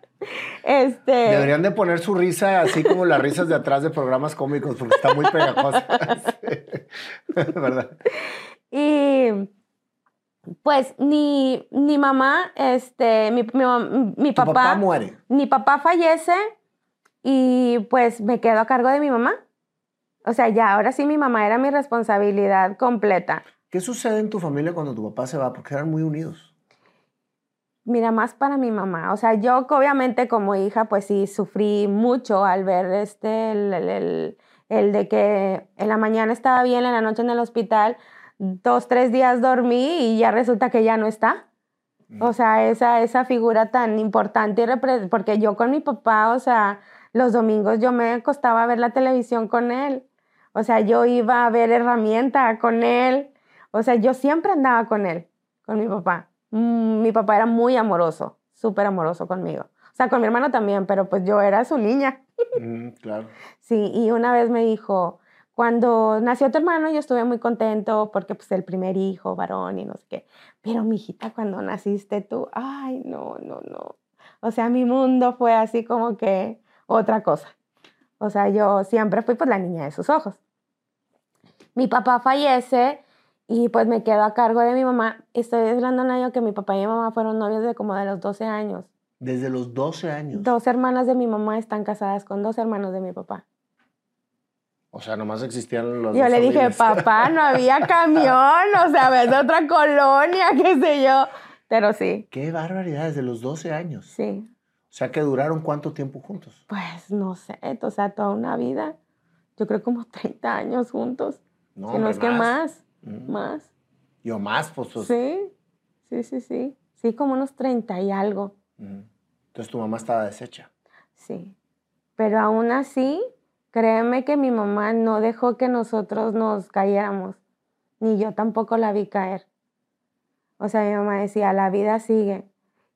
este, Deberían de poner su risa así como las risas de atrás de programas cómicos porque está muy pegajosa. (laughs) (laughs) ¿Verdad? y pues ni, ni mamá, este, mi, mi, mi papá, papá muere. mi papá fallece y pues me quedo a cargo de mi mamá. O sea, ya ahora sí mi mamá era mi responsabilidad completa. ¿Qué sucede en tu familia cuando tu papá se va? Porque eran muy unidos. Mira, más para mi mamá. O sea, yo obviamente como hija, pues sí, sufrí mucho al ver este, el, el- el- de que en la mañana estaba bien, en la noche en el hospital, dos, tres días dormí y ya resulta que ya no está. O sea, esa, esa figura tan importante, y porque yo con mi papá, o sea, los domingos yo me acostaba a ver la televisión con él. O sea, yo iba a ver herramienta con él. O sea, yo siempre andaba con él, con mi papá. Mm, mi papá era muy amoroso, súper amoroso conmigo. O sea, con mi hermano también, pero pues yo era su niña. (laughs) Mm, claro. Sí, y una vez me dijo, cuando nació tu hermano yo estuve muy contento porque pues el primer hijo, varón y no sé qué. Pero mi hijita, cuando naciste tú, ay, no, no, no. O sea, mi mundo fue así como que otra cosa. O sea, yo siempre fui pues la niña de sus ojos. Mi papá fallece y pues me quedo a cargo de mi mamá. Estoy hablando un año que mi papá y mi mamá fueron novios de como de los 12 años. Desde los 12 años. Dos hermanas de mi mamá están casadas con dos hermanos de mi papá. O sea, nomás existían los Yo dos le dije, familias. papá, no (laughs) había camión, o sea, ves de otra colonia, qué sé yo. Pero sí, Qué barbaridad, desde los 12 años. sí. O sea, que duraron cuánto tiempo juntos. Pues no sé, o sea, toda una vida. Yo creo como 30 años juntos. No, si no es que más, Mm. más. Yo más, pues. pues. Sí, sí, sí, sí. Sí, como unos 30 y algo, Mm. Entonces tu mamá estaba deshecha. sí. Pero aún así, créeme que mi mamá no dejó que nosotros nos cayéramos. Ni yo tampoco la vi caer. O sea, mi mamá decía, la vida sigue.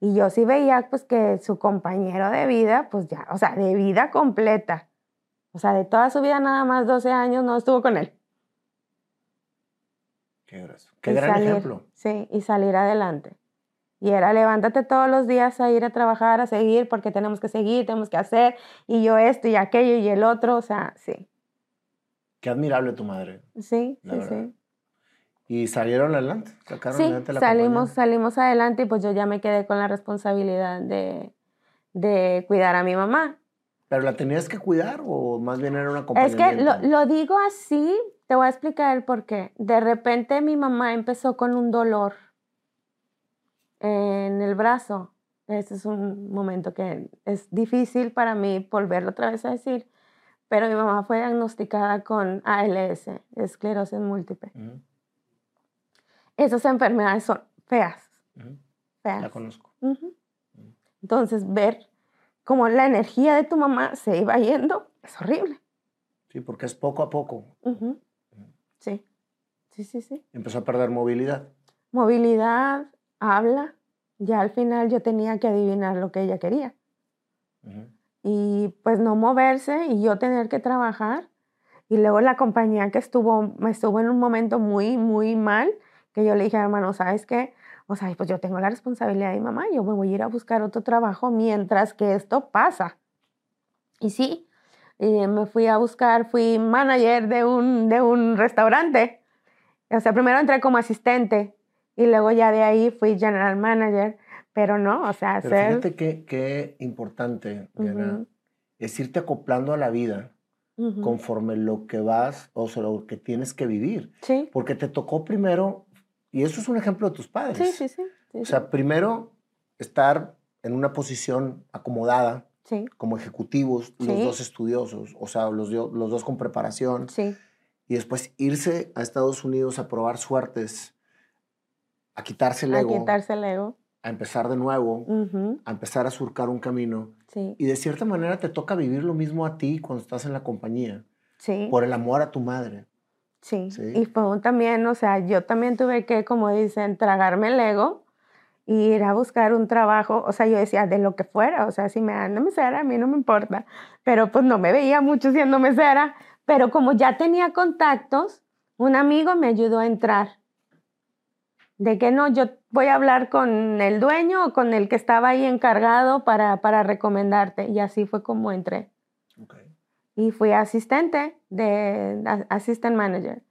Y yo sí veía pues que su compañero de vida, pues ya, o sea, de vida completa. O sea, de toda su vida nada más 12 años no estuvo con él. Qué grueso. Qué gran salir, ejemplo. Sí, y salir adelante. Y era levántate todos los días a ir a trabajar, a seguir, porque tenemos que seguir, tenemos que hacer, y yo esto y aquello y el otro, o sea, sí, Qué admirable tu madre. sí, sí, verdad. sí. Y salieron adelante. Sacaron Sí, adelante la salimos, compañía. salimos adelante y pues yo ya me quedé con la responsabilidad de, de cuidar a mi mamá. ¿Pero la tenías que cuidar o más bien era una Es compañía? que lo, lo digo así, te voy a explicar el por qué. De repente mi mamá empezó con un dolor en el brazo. Ese es un momento que es difícil para mí volverlo otra vez a decir, pero mi mamá fue diagnosticada con ALS, esclerosis múltiple. Esas enfermedades son feas, feas. La conozco. Entonces, ver cómo la energía de tu mamá se iba yendo es horrible. Sí, porque es poco a poco. Sí, sí, sí, sí. Empezó a perder movilidad. Movilidad, habla. Ya al final yo tenía que adivinar lo que ella quería. Y pues no moverse y yo tener que trabajar. Y luego la compañía que estuvo, me estuvo en un momento muy, muy mal, que yo le dije, hermano, ¿sabes qué? O sea, pues yo tengo la responsabilidad de mi mamá, yo me voy a ir a buscar otro trabajo mientras que esto pasa. Y sí, eh, me fui a buscar, fui manager de un, de un restaurante. O sea, primero entré como asistente Y luego ya de ahí fui general manager, pero no, o sea, Pero ser... fíjate qué, qué importante, Diana, Ujú. es irte acoplando a la vida Ujú. conforme lo que vas, o sea, lo que tienes que vivir. Sí, Porque te tocó primero, y eso es un ejemplo de tus padres. sí, sí, sí. sí, O sea, primero estar en una posición acomodada sí, como ejecutivos, los dos estudiosos, o sea, los, dos con preparación, sí, y después irse a Estados Unidos a probar suertes, a quitarse el a ego, quitarse el ego. a empezar de nuevo, a empezar a surcar un camino. Sí, Y de cierta manera te toca vivir lo mismo a ti cuando estás en la compañía, sí. por el amor a tu madre. Sí. Sí. Y fue también, o sea, yo también tuve que, como dicen, tragarme el ego y ir a buscar un trabajo. O sea, yo decía, de lo que fuera, o sea, si me dan de mesera, a mí no me importa. Pero pues no me veía mucho siendo mesera. Pero como ya tenía contactos, un amigo me ayudó a entrar. De que no, yo voy a hablar con el dueño o con el que estaba ahí encargado para, para recomendarte. Y así fue como entré y fui asistente de assistant manager.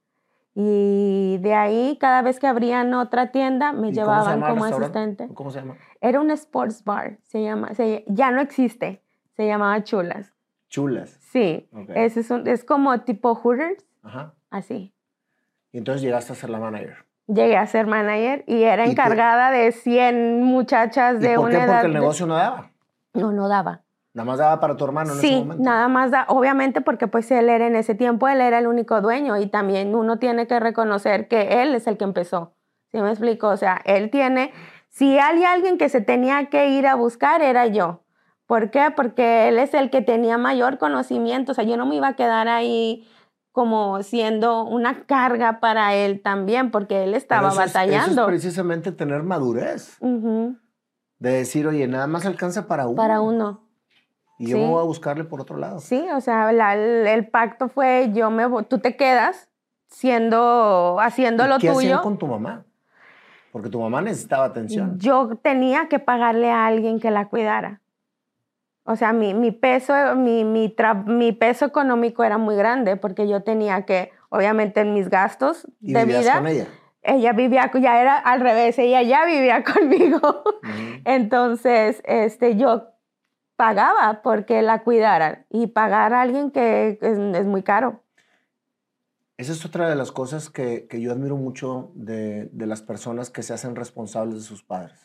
Y de ahí, cada vez que abrían otra tienda, me ¿Y llevaban como asistente. ¿Cómo se llama? Era un sports bar, se llama, se- ya no existe, se llamaba Chulas. Chulas. Sí, Ok. ese es, un- es como tipo Hooters, Ajá. así. Y entonces llegaste a ser la manager. Llegué a ser manager y era ¿Y encargada de 100 muchachas ¿Y de por una qué? edad. Porque el negocio no daba. No, no daba. Nada más daba para tu hermano en ese Sí, momento. nada más da, obviamente porque pues él era en ese tiempo, él era el único dueño y también uno tiene que reconocer que él es el que empezó. ¿Sí me explico? O sea, él tiene, si hay alguien que se tenía que ir a buscar, era yo. ¿Por qué? Porque él es el que tenía mayor conocimiento, o sea, yo no me iba a quedar ahí como siendo una carga para él también, porque él estaba eso es- batallando. Eso es precisamente tener madurez. Ujú, De decir, oye, nada más alcanza para uno. Para uno. Y yo me voy a buscarle por otro lado. Sí, o sea, la- el, el pacto fue yo me voy- tú te quedas siendo haciendo ¿Y lo ¿Qué tuyo. con tu mamá? Porque tu mamá necesitaba atención. Yo tenía que pagarle a alguien que la cuidara. O sea, mi, mi peso, mi, mi, tra- mi peso económico era muy grande porque yo tenía que, obviamente, en mis gastos Y de vida, con ella. ella vivía, ya era al revés, ella ya vivía (laughs) conmigo. Entonces, este, yo pagaba porque la cuidaran y pagar a alguien que es, es muy caro. Esa es otra de las cosas que, que yo admiro mucho de, de las personas que se hacen responsables de sus padres.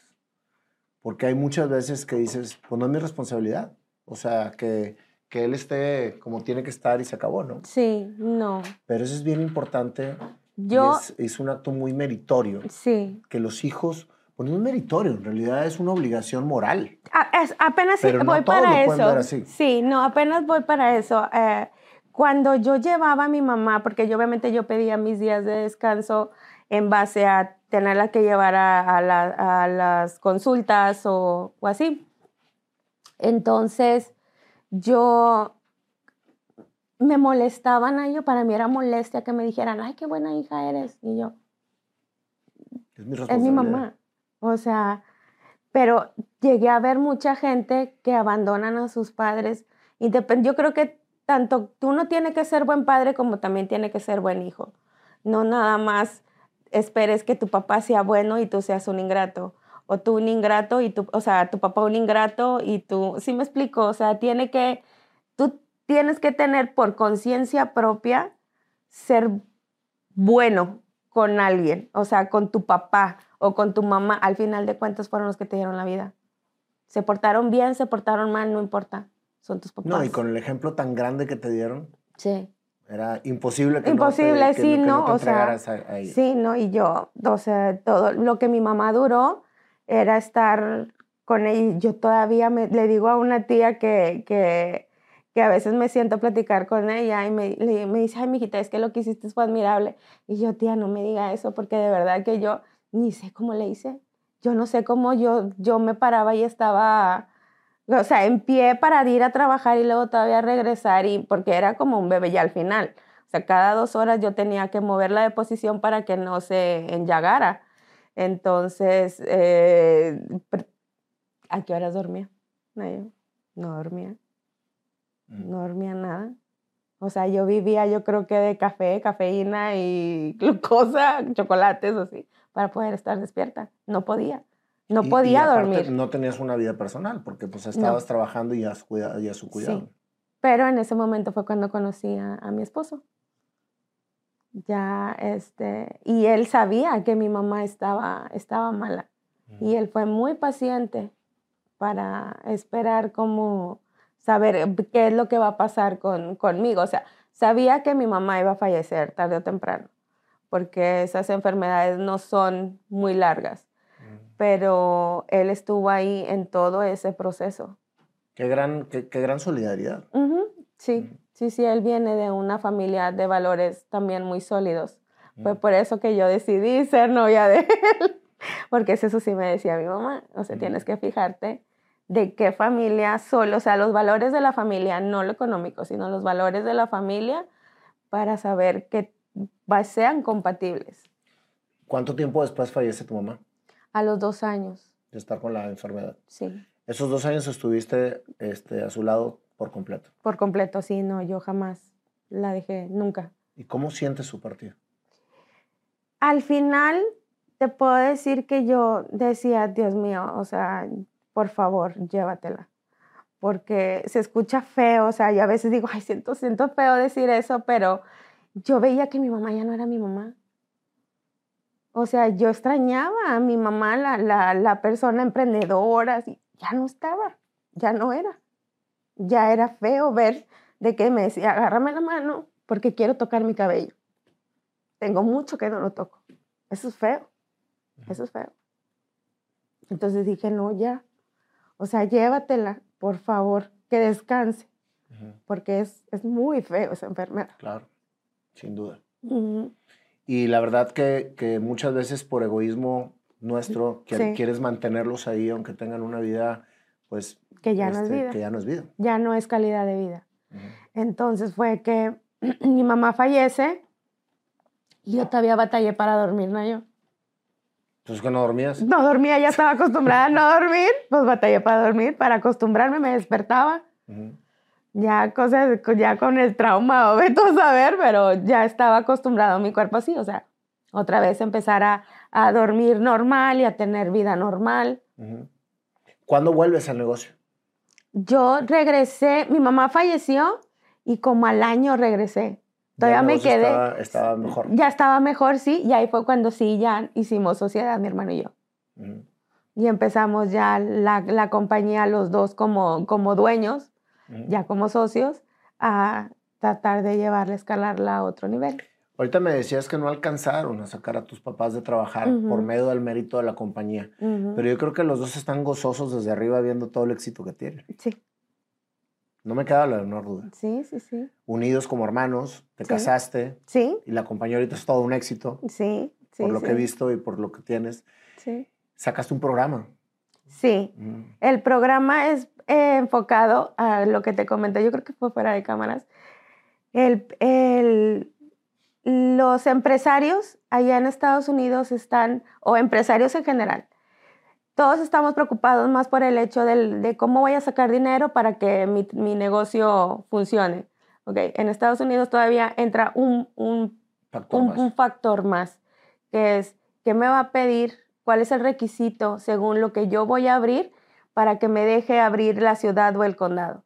Porque hay muchas veces que dices, pues no es mi responsabilidad. O sea, que, que él esté como tiene que estar y se acabó, ¿no? Sí, no. Pero eso es bien importante. y Yo, es, es un acto muy meritorio. sí. Que los hijos, pues no es meritorio, en realidad es una obligación moral. A- es- apenas sí Pero voy para eso. así. Sí, no, apenas voy para eso. Eh, cuando yo llevaba a mi mamá, porque yo obviamente yo pedía mis días de descanso en base a tenerla que llevar a, a la- a las consultas o, o así. Entonces, yo me molestaban a ellos, para mí era molestia que me dijeran, ay, qué buena hija eres. Y yo, Es mi es responsabilidad. mi mamá. O sea, pero llegué a ver mucha gente que abandonan a sus padres. Yo creo que tanto tú no tienes que ser buen padre como también tiene que ser buen hijo. No nada más esperes que tu papá sea bueno y tú seas un ingrato. O tú un ingrato y tu, o sea, tu papá un ingrato y tú, sí me explico, o sea, tiene que, tú tienes que tener por conciencia propia ser bueno con alguien, o sea, con tu papá o con tu mamá, al final de cuentas fueron los que te dieron la vida. Se portaron bien, se portaron mal, no importa, son tus papás. No, y con el ejemplo tan grande que te dieron, Sí. era imposible que Imposible, no te, que sí, que ¿no? te O sea, a, a. Sí, ¿no? Y yo, o sea, todo lo que mi mamá duró era estar con ella. Yo todavía me, le digo a una tía que, que, que a veces me siento a platicar con ella y me, le- me dice, ay, mijita, es que lo que hiciste fue admirable. Y yo, tía, no me diga eso, porque de verdad que yo ni sé cómo le hice. Yo no sé cómo yo, yo me paraba y estaba, o sea, en pie para ir a trabajar y luego todavía regresar, y porque era como un bebé ya al final. O sea, cada dos horas yo tenía que moverla de posición para que no se enllagara. Entonces, eh, ¿a qué horas dormía? No, no dormía, Mm. no dormía nada. O sea, yo vivía, yo creo que de café, cafeína y glucosa, (laughs) chocolates, así, para poder estar despierta. No podía. No Y- podía y aparte dormir. No tenías una vida personal porque pues estabas trabajando y a su, cuida- y a su cuidado. Pero en ese momento fue cuando conocí a, a mi esposo. Ya, este, y él sabía que mi mamá estaba, estaba mala. Y él fue muy paciente para esperar cómo saber qué es lo que va a pasar con, conmigo. O sea, sabía que mi mamá iba a fallecer tarde o temprano, porque esas enfermedades no son muy largas. Pero él estuvo ahí en todo ese proceso. Qué gran, qué, qué gran solidaridad. Ujú, Sí, sí, sí, él viene de una familia de valores también muy sólidos. Fue por eso que yo decidí ser novia de (laughs) él, porque es eso sí me decía mi mamá, o sea, tienes que fijarte de qué familia solo, o sea, los valores de la familia, no lo económico, sino los valores de la familia para saber va- sean compatibles. ¿Cuánto tiempo después fallece tu mamá A los dos años, de estar con la enfermedad? sí, Esos dos años estuviste este, a su lado por completo. por completo, sí, no, yo jamás la dejé, nunca. ¿Y cómo sientes su partido? Al final te puedo decir que yo decía, Dios mío, o sea, por favor, llévatela. Porque se escucha feo, o sea, yo a veces digo, ay, siento, siento feo decir eso, pero yo veía que mi mamá ya no era mi mamá. O sea, yo extrañaba a mi mamá, la, la, la persona emprendedora, así, ya no estaba, ya no era. Ya era feo ver de que me decía, agárrame la mano porque quiero tocar mi cabello. Tengo mucho que no lo toco. Eso es feo. Eso es feo. Entonces dije, no, ya. O sea, llévatela, por favor, que descanse, porque es, es muy feo esa enfermedad. Claro, sin duda. Ujú. Y la verdad que, que muchas veces por egoísmo nuestro que- Sí. quieres mantenerlos ahí aunque tengan una vida, pues... Que ya no es este, vida. Que ya no es vida. Ya no es calidad de vida. Entonces fue que (clears throat) mi mamá fallece y yo todavía batallé para dormir, ¿no? Yo Entonces, que no dormías? no dormía, ya estaba acostumbrada a no dormir, pues batallé para dormir, para acostumbrarme, me despertaba. Ujú. Ya cosas, ya con el trauma, (laughs) o vete a saber, pero ya estaba acostumbrado a mi cuerpo así, o sea, otra vez empezar a, a dormir normal y a tener vida normal. ¿Cuándo vuelves al negocio? Yo regresé, mi mamá falleció y como al año regresé. Todavía me quedé. Estaba, estaba mejor. Ya estaba mejor, sí, y ahí fue cuando sí, ya hicimos sociedad, mi hermano y yo. Y empezamos ya la, la compañía, los dos como, como dueños, Ujú. ya como socios, a tratar de llevarla, escalarla a otro nivel. Ahorita me decías que no alcanzaron a sacar a tus papás de trabajar Ujú. por medio del mérito de la compañía. Ujú. Pero yo creo que los dos están gozosos desde arriba viendo todo el éxito que tienen. Sí, No me queda la menor duda. sí, sí, sí. Unidos como hermanos, te Sí. casaste Sí, y la compañía ahorita es todo un éxito sí, sí. por lo sí, que he visto y por lo que tienes. Sí. Sacaste un programa. Sí. Ujú. El programa es eh, enfocado a lo que te comenté, yo creo que fue fuera de cámaras. El, el- los empresarios allá en Estados Unidos están, o empresarios en general, todos estamos preocupados más por el hecho del- de cómo voy a sacar dinero para que mi, mi negocio funcione. Okay. En Estados Unidos todavía entra un, un Factor un, más. un factor más, que es qué me va a pedir, cuál es el requisito según lo que yo voy a abrir para que me deje abrir la ciudad o el condado.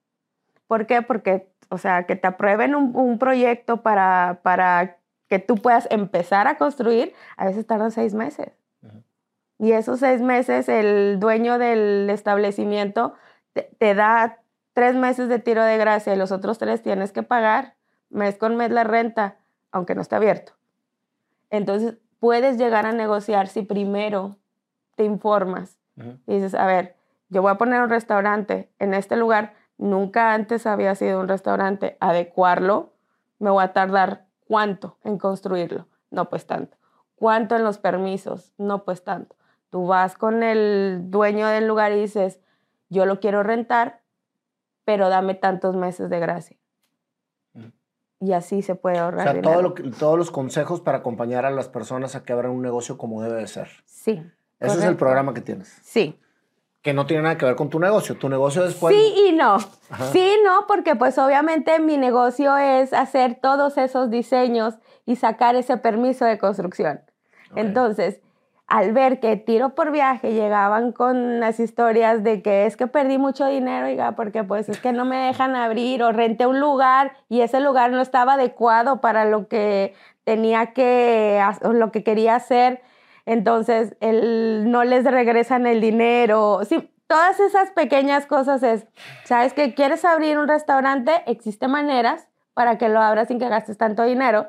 ¿Por qué? Porque, o sea, que te aprueben un, un proyecto para, para que tú puedas empezar a construir, a veces tardan seis meses. Y esos seis meses, el dueño del establecimiento te, te da tres meses de tiro de gracia y los otros tres tienes que pagar mes con mes la renta, aunque no está abierto. Entonces, puedes llegar a negociar si primero te informas y dices, a ver, yo voy a poner un restaurante en este lugar, nunca antes había sido un restaurante, adecuarlo, me voy a tardar cuánto en construirlo, no pues tanto. ¿Cuánto en los permisos? No pues tanto. Tú vas con el dueño del lugar y dices, yo lo quiero rentar, pero dame tantos meses de gracia. Y así se puede O ahorrar sea, todo lo que- todos los consejos para acompañar a las personas a que abran un negocio como debe de ser. Sí. Ese es el programa que tienes. Sí. Que no tiene nada que ver con tu negocio. Tu negocio después... Sí y no. Sí y no, porque pues obviamente mi negocio es hacer todos esos diseños y sacar ese permiso de construcción. Entonces, al ver que tiro por viaje llegaban con las historias de que es que perdí mucho dinero, oiga, porque pues es que no me dejan abrir o renté un lugar y ese lugar no estaba adecuado para lo que tenía que, lo que quería hacer entonces el, no les regresan el dinero. Sí, todas esas pequeñas cosas es, ¿sabes que quieres abrir un restaurante? Existen maneras para que lo abras sin que gastes tanto dinero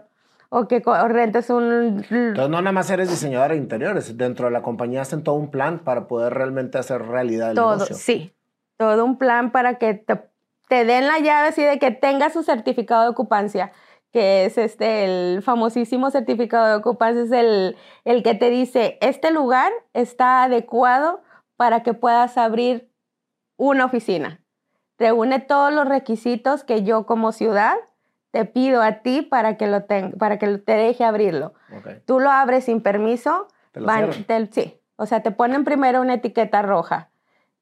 o que rentes un... Entonces no nada más eres diseñadora de interiores, dentro de la compañía hacen todo un plan para poder realmente hacer realidad el todo, negocio. Sí, todo un plan para que te, te den la llave así de que tengas su certificado de ocupancia que es este, el famosísimo certificado de ocupación, es el, el que te dice, este lugar está adecuado para que puedas abrir una oficina. Reúne todos los requisitos que yo como ciudad te pido a ti para que, lo para que te deje abrirlo. Tú lo abres sin permiso. ¿Te sí, o sea, te ponen primero una etiqueta roja.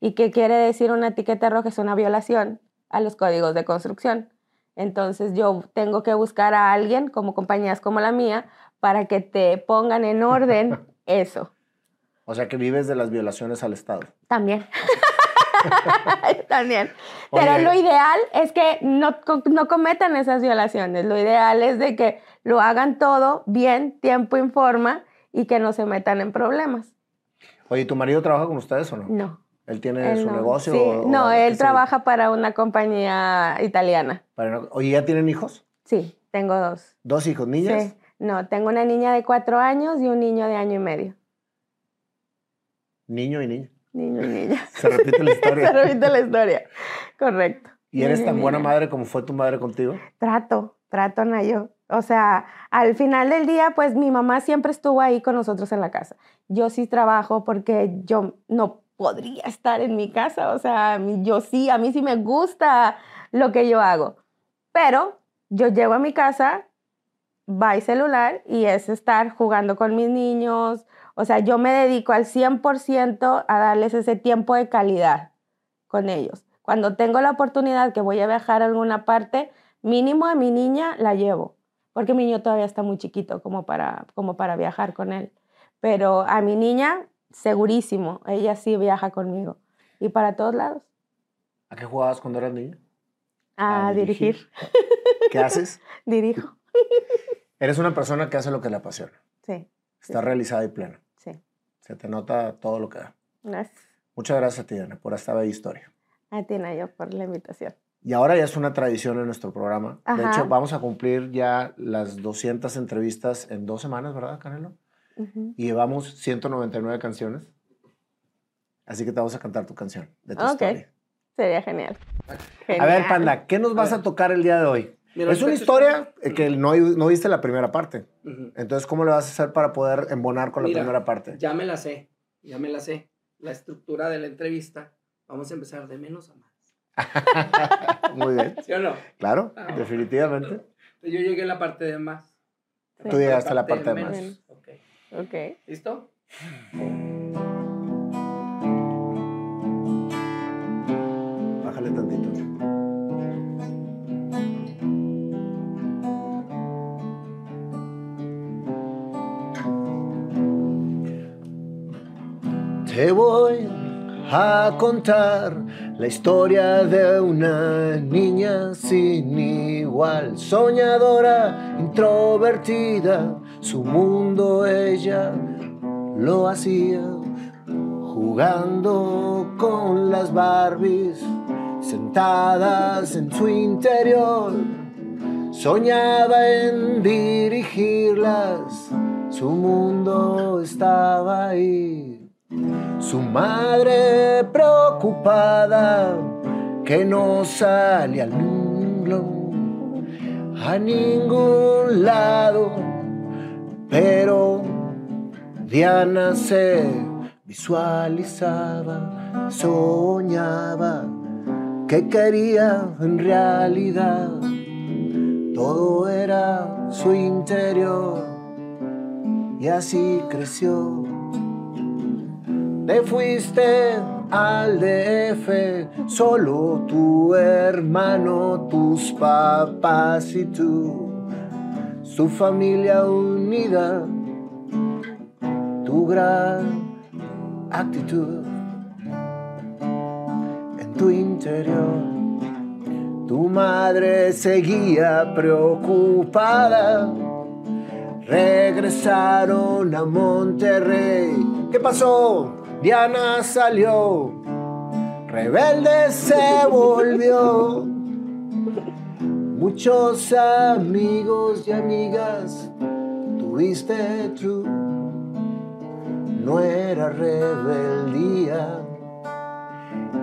¿Y qué quiere decir una etiqueta roja? Es una violación a los códigos de construcción. Entonces yo tengo que buscar a alguien, como compañías como la mía, para que te pongan en orden (laughs) eso. O sea que vives de las violaciones al Estado. También. (laughs) También. Pero lo ideal es que no, no cometan esas violaciones. Lo ideal es de que lo hagan todo bien, tiempo y forma y que no se metan en problemas. Oye, ¿tu marido trabaja con ustedes o no? No. ¿Él tiene su negocio? no, él trabaja para una compañía italiana. ¿Oye, ya tienen hijos? Sí, tengo dos. ¿Dos hijos, niñas? Sí. No, tengo una niña de cuatro años y un niño de año y medio. Niño y niña. Niño y niña. (laughs) Se repite la historia. (laughs) Se repite la historia. Correcto. ¿Y eres tan buena madre como fue tu madre contigo? Trato, trato, Nayo. O sea, al final del día, pues mi mamá siempre estuvo ahí con nosotros en la casa. Yo sí trabajo porque yo no podría estar en mi casa. O sea, yo sí, a mí sí me gusta lo que yo hago. Pero yo llego a mi casa, va el celular y es estar jugando con mis niños. O sea, yo me dedico al 100% a darles ese tiempo de calidad con ellos. Cuando tengo la oportunidad que voy a viajar a alguna parte, mínimo a mi niña la llevo, porque mi niño todavía está muy chiquito como para, como para viajar con él. Pero a mi niña segurísimo, ella sí viaja conmigo. Y para todos lados. ¿A qué jugabas cuando eras niña? A, dirigir. ¿Qué haces? (laughs) Dirijo. (laughs) Eres una persona que hace lo que le apasiona. Sí. Está realizada y plena. Sí. Se te nota todo lo que da. Gracias. Muchas gracias a ti, Diana, por esta bella historia. A ti, Nayo, por la invitación. Y ahora ya es una tradición en nuestro programa. De hecho, vamos a cumplir ya las 200 entrevistas en dos semanas, ¿verdad, Canelo? Y llevamos 199 canciones. Así que te vamos a cantar tu canción de tu okay. Sería genial. A ver, Panda, ¿qué nos vas a, tocar el día de hoy? es una historia que no, no viste la primera parte. Entonces, ¿cómo le vas a hacer para poder embonar con la primera parte? Ya me la sé, ya me la sé. La estructura de la entrevista, vamos a empezar de menos a más. (laughs) Muy bien. ¿Sí o no? Claro, ah, definitivamente. Yo llegué a la parte de más. Tú llegaste a la parte de, más. Ok. ¿Listo? Bájale tantito. Te voy a contar la historia de una niña sin igual, soñadora, introvertida su mundo ella lo hacía jugando con las Barbies sentadas en su interior. Soñaba en dirigirlas, su mundo estaba ahí. Su madre preocupada que no salía al a ningún lado pero Diana se visualizaba, soñaba que quería en realidad. Todo era su interior y así creció. Te fuiste al DF, solo tu hermano, tus papás y tú, su familia unida, tu gran actitud en tu interior. Tu madre seguía preocupada. Regresaron a Monterrey. ¿Qué pasó? Diana salió. Rebelde se volvió. Muchos amigos y amigas tuviste tú. No era rebeldía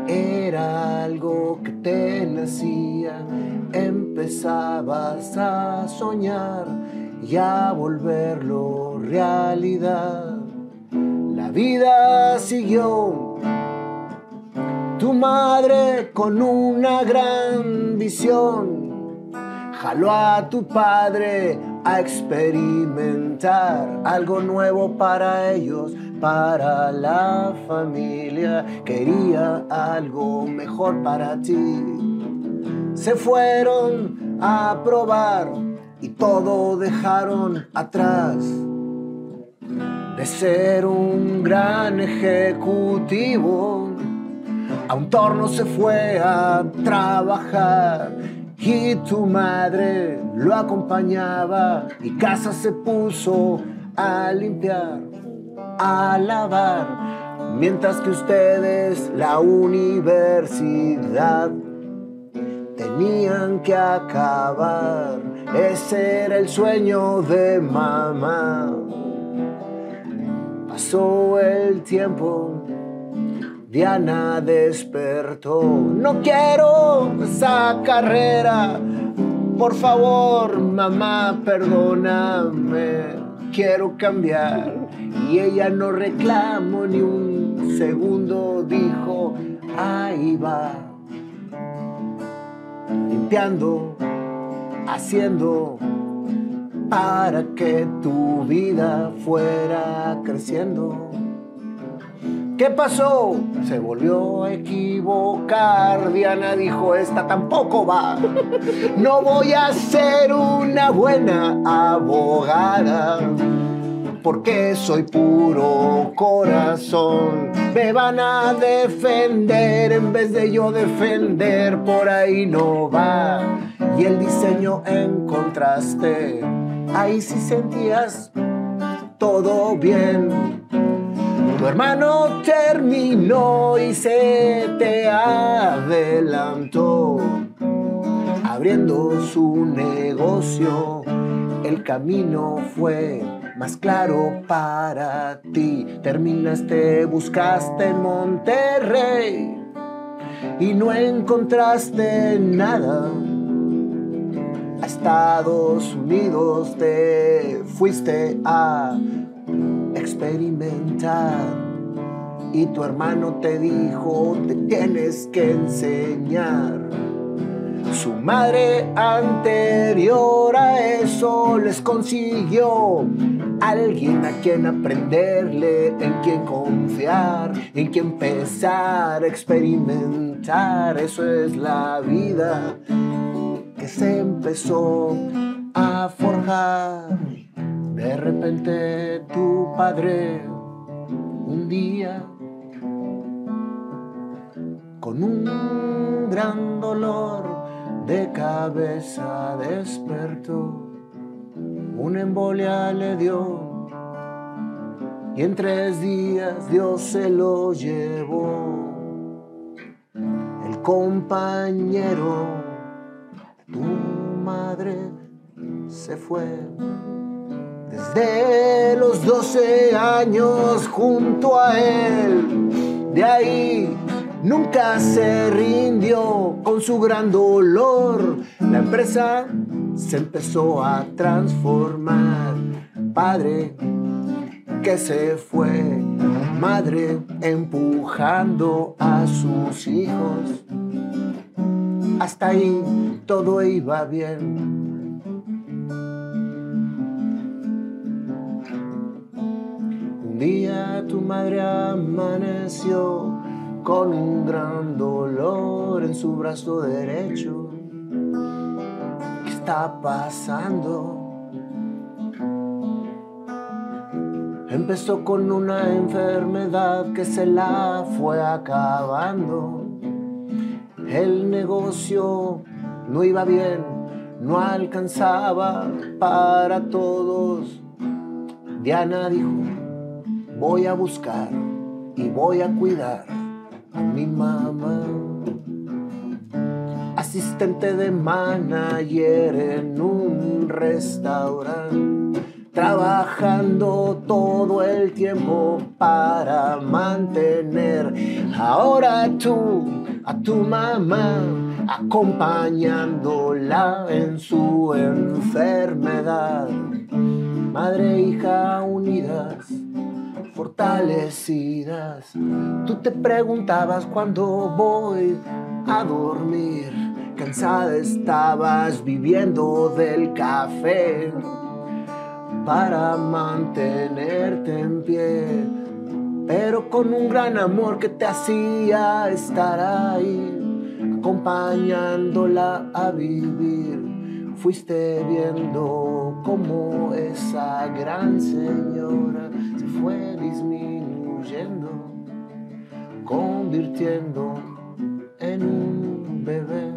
era algo que te nacía, empezabas a soñar y a volverlo realidad. La vida siguió, tu madre con una gran visión, a tu padre a experimentar algo nuevo para ellos para la familia, quería algo mejor para ti. Se fueron a probar y todo dejaron atrás. De ser un gran ejecutivo, a un torno se fue a trabajar y tu madre lo acompañaba y casa se puso a limpiar a lavar, mientras que ustedes la universidad tenían que acabar. Ese era el sueño de mamá. Pasó el tiempo, Diana despertó. No quiero esa carrera. Por favor, mamá, perdóname. Quiero cambiar y ella no reclamó ni un segundo, dijo, ahí va, limpiando, haciendo, para que tu vida fuera creciendo. ¿Qué pasó? Se volvió a equivocar. Diana dijo, esta tampoco va. No voy a ser una buena abogada porque soy puro corazón. Me van a defender en vez de yo defender, por ahí no va. Y el diseño encontraste, ahí sí sentías todo bien. Tu hermano terminó y se te adelantó, abriendo su negocio. El camino fue más claro para ti. Terminaste, buscaste en Monterrey y no encontraste nada. A Estados Unidos te fuiste a experimentar y tu hermano te dijo, te tienes que enseñar. Su madre anterior a eso les consiguió alguien a quien aprenderle, en quien confiar, en quien empezar a experimentar. Eso es la vida que se empezó a forjar. De repente tu padre un día con un gran dolor de cabeza despertó una embolia le dio y en tres días Dios se lo llevó. El compañero de tu madre se fue. Desde los 12 años junto a él, de ahí nunca se rindió con su gran dolor. La empresa se empezó a transformar. Padre que se fue, madre empujando a sus hijos. Hasta ahí todo iba bien. Tu madre amaneció con un gran dolor en su brazo derecho. ¿Qué está pasando? Empezó con una enfermedad que se la fue acabando. El negocio no iba bien, no alcanzaba para todos. Diana dijo, voy a buscar y voy a cuidar a mi mamá. Asistente de manager en un restaurante, trabajando todo el tiempo para mantener ahora tú a tu mamá, acompañándola en su enfermedad. Madre e hija unidas fortalecidas. Tú te preguntabas cuándo voy a dormir. Cansada estabas viviendo del café para mantenerte en pie, pero con un gran amor que te hacía estar ahí, acompañándola a vivir. Fuiste viendo cómo esa gran señora se fue disminuyendo, convirtiendo en un bebé.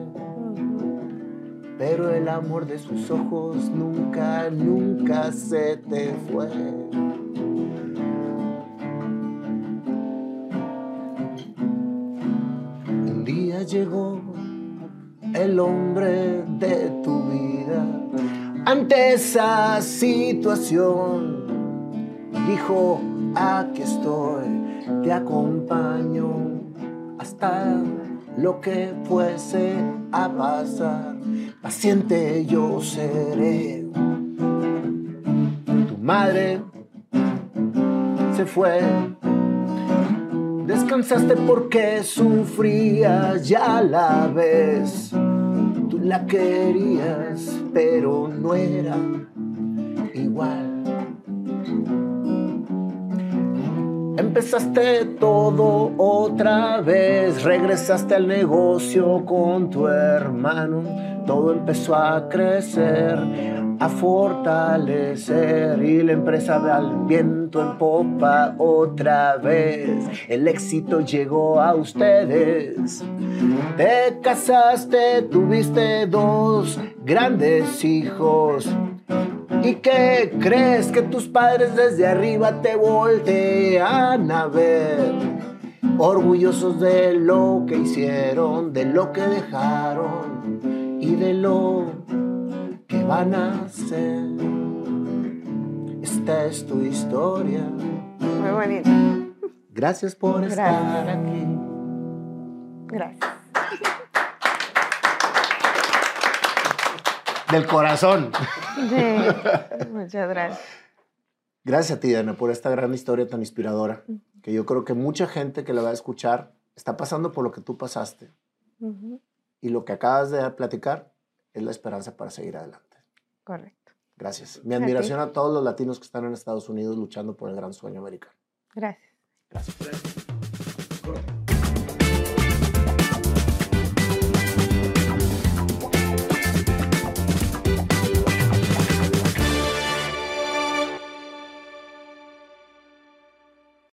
Pero el amor de sus ojos nunca, nunca se te fue. Un día llegó el hombre de tu vida ante esa situación. Dijo, aquí estoy, te acompaño hasta lo que fuese a pasar. Paciente yo seré. Tu madre se fue. Descansaste porque sufrías, ya la ves. Tú la querías, pero no era igual. Empezaste todo otra vez, regresaste al negocio con tu hermano, todo empezó a crecer, a fortalecer y la empresa al viento en popa otra vez. El éxito llegó a ustedes. Te casaste, tuviste dos grandes hijos. ¿Y qué crees que tus padres desde arriba te voltean a ver? Orgullosos de lo que hicieron, de lo que dejaron y de lo que van a hacer. Esta es tu historia. Muy bonito. Gracias por estar Gracias. aquí. Gracias. Del corazón. Sí. Muchas gracias. Gracias a ti, Diana, por esta gran historia tan inspiradora, que yo creo que mucha gente que la va a escuchar está pasando por lo que tú pasaste. Ujú. Y lo que acabas de platicar es la esperanza para seguir adelante. Correcto. Gracias. Mi admiración a todos los latinos que están en Estados Unidos luchando por el gran sueño americano. Gracias. Gracias.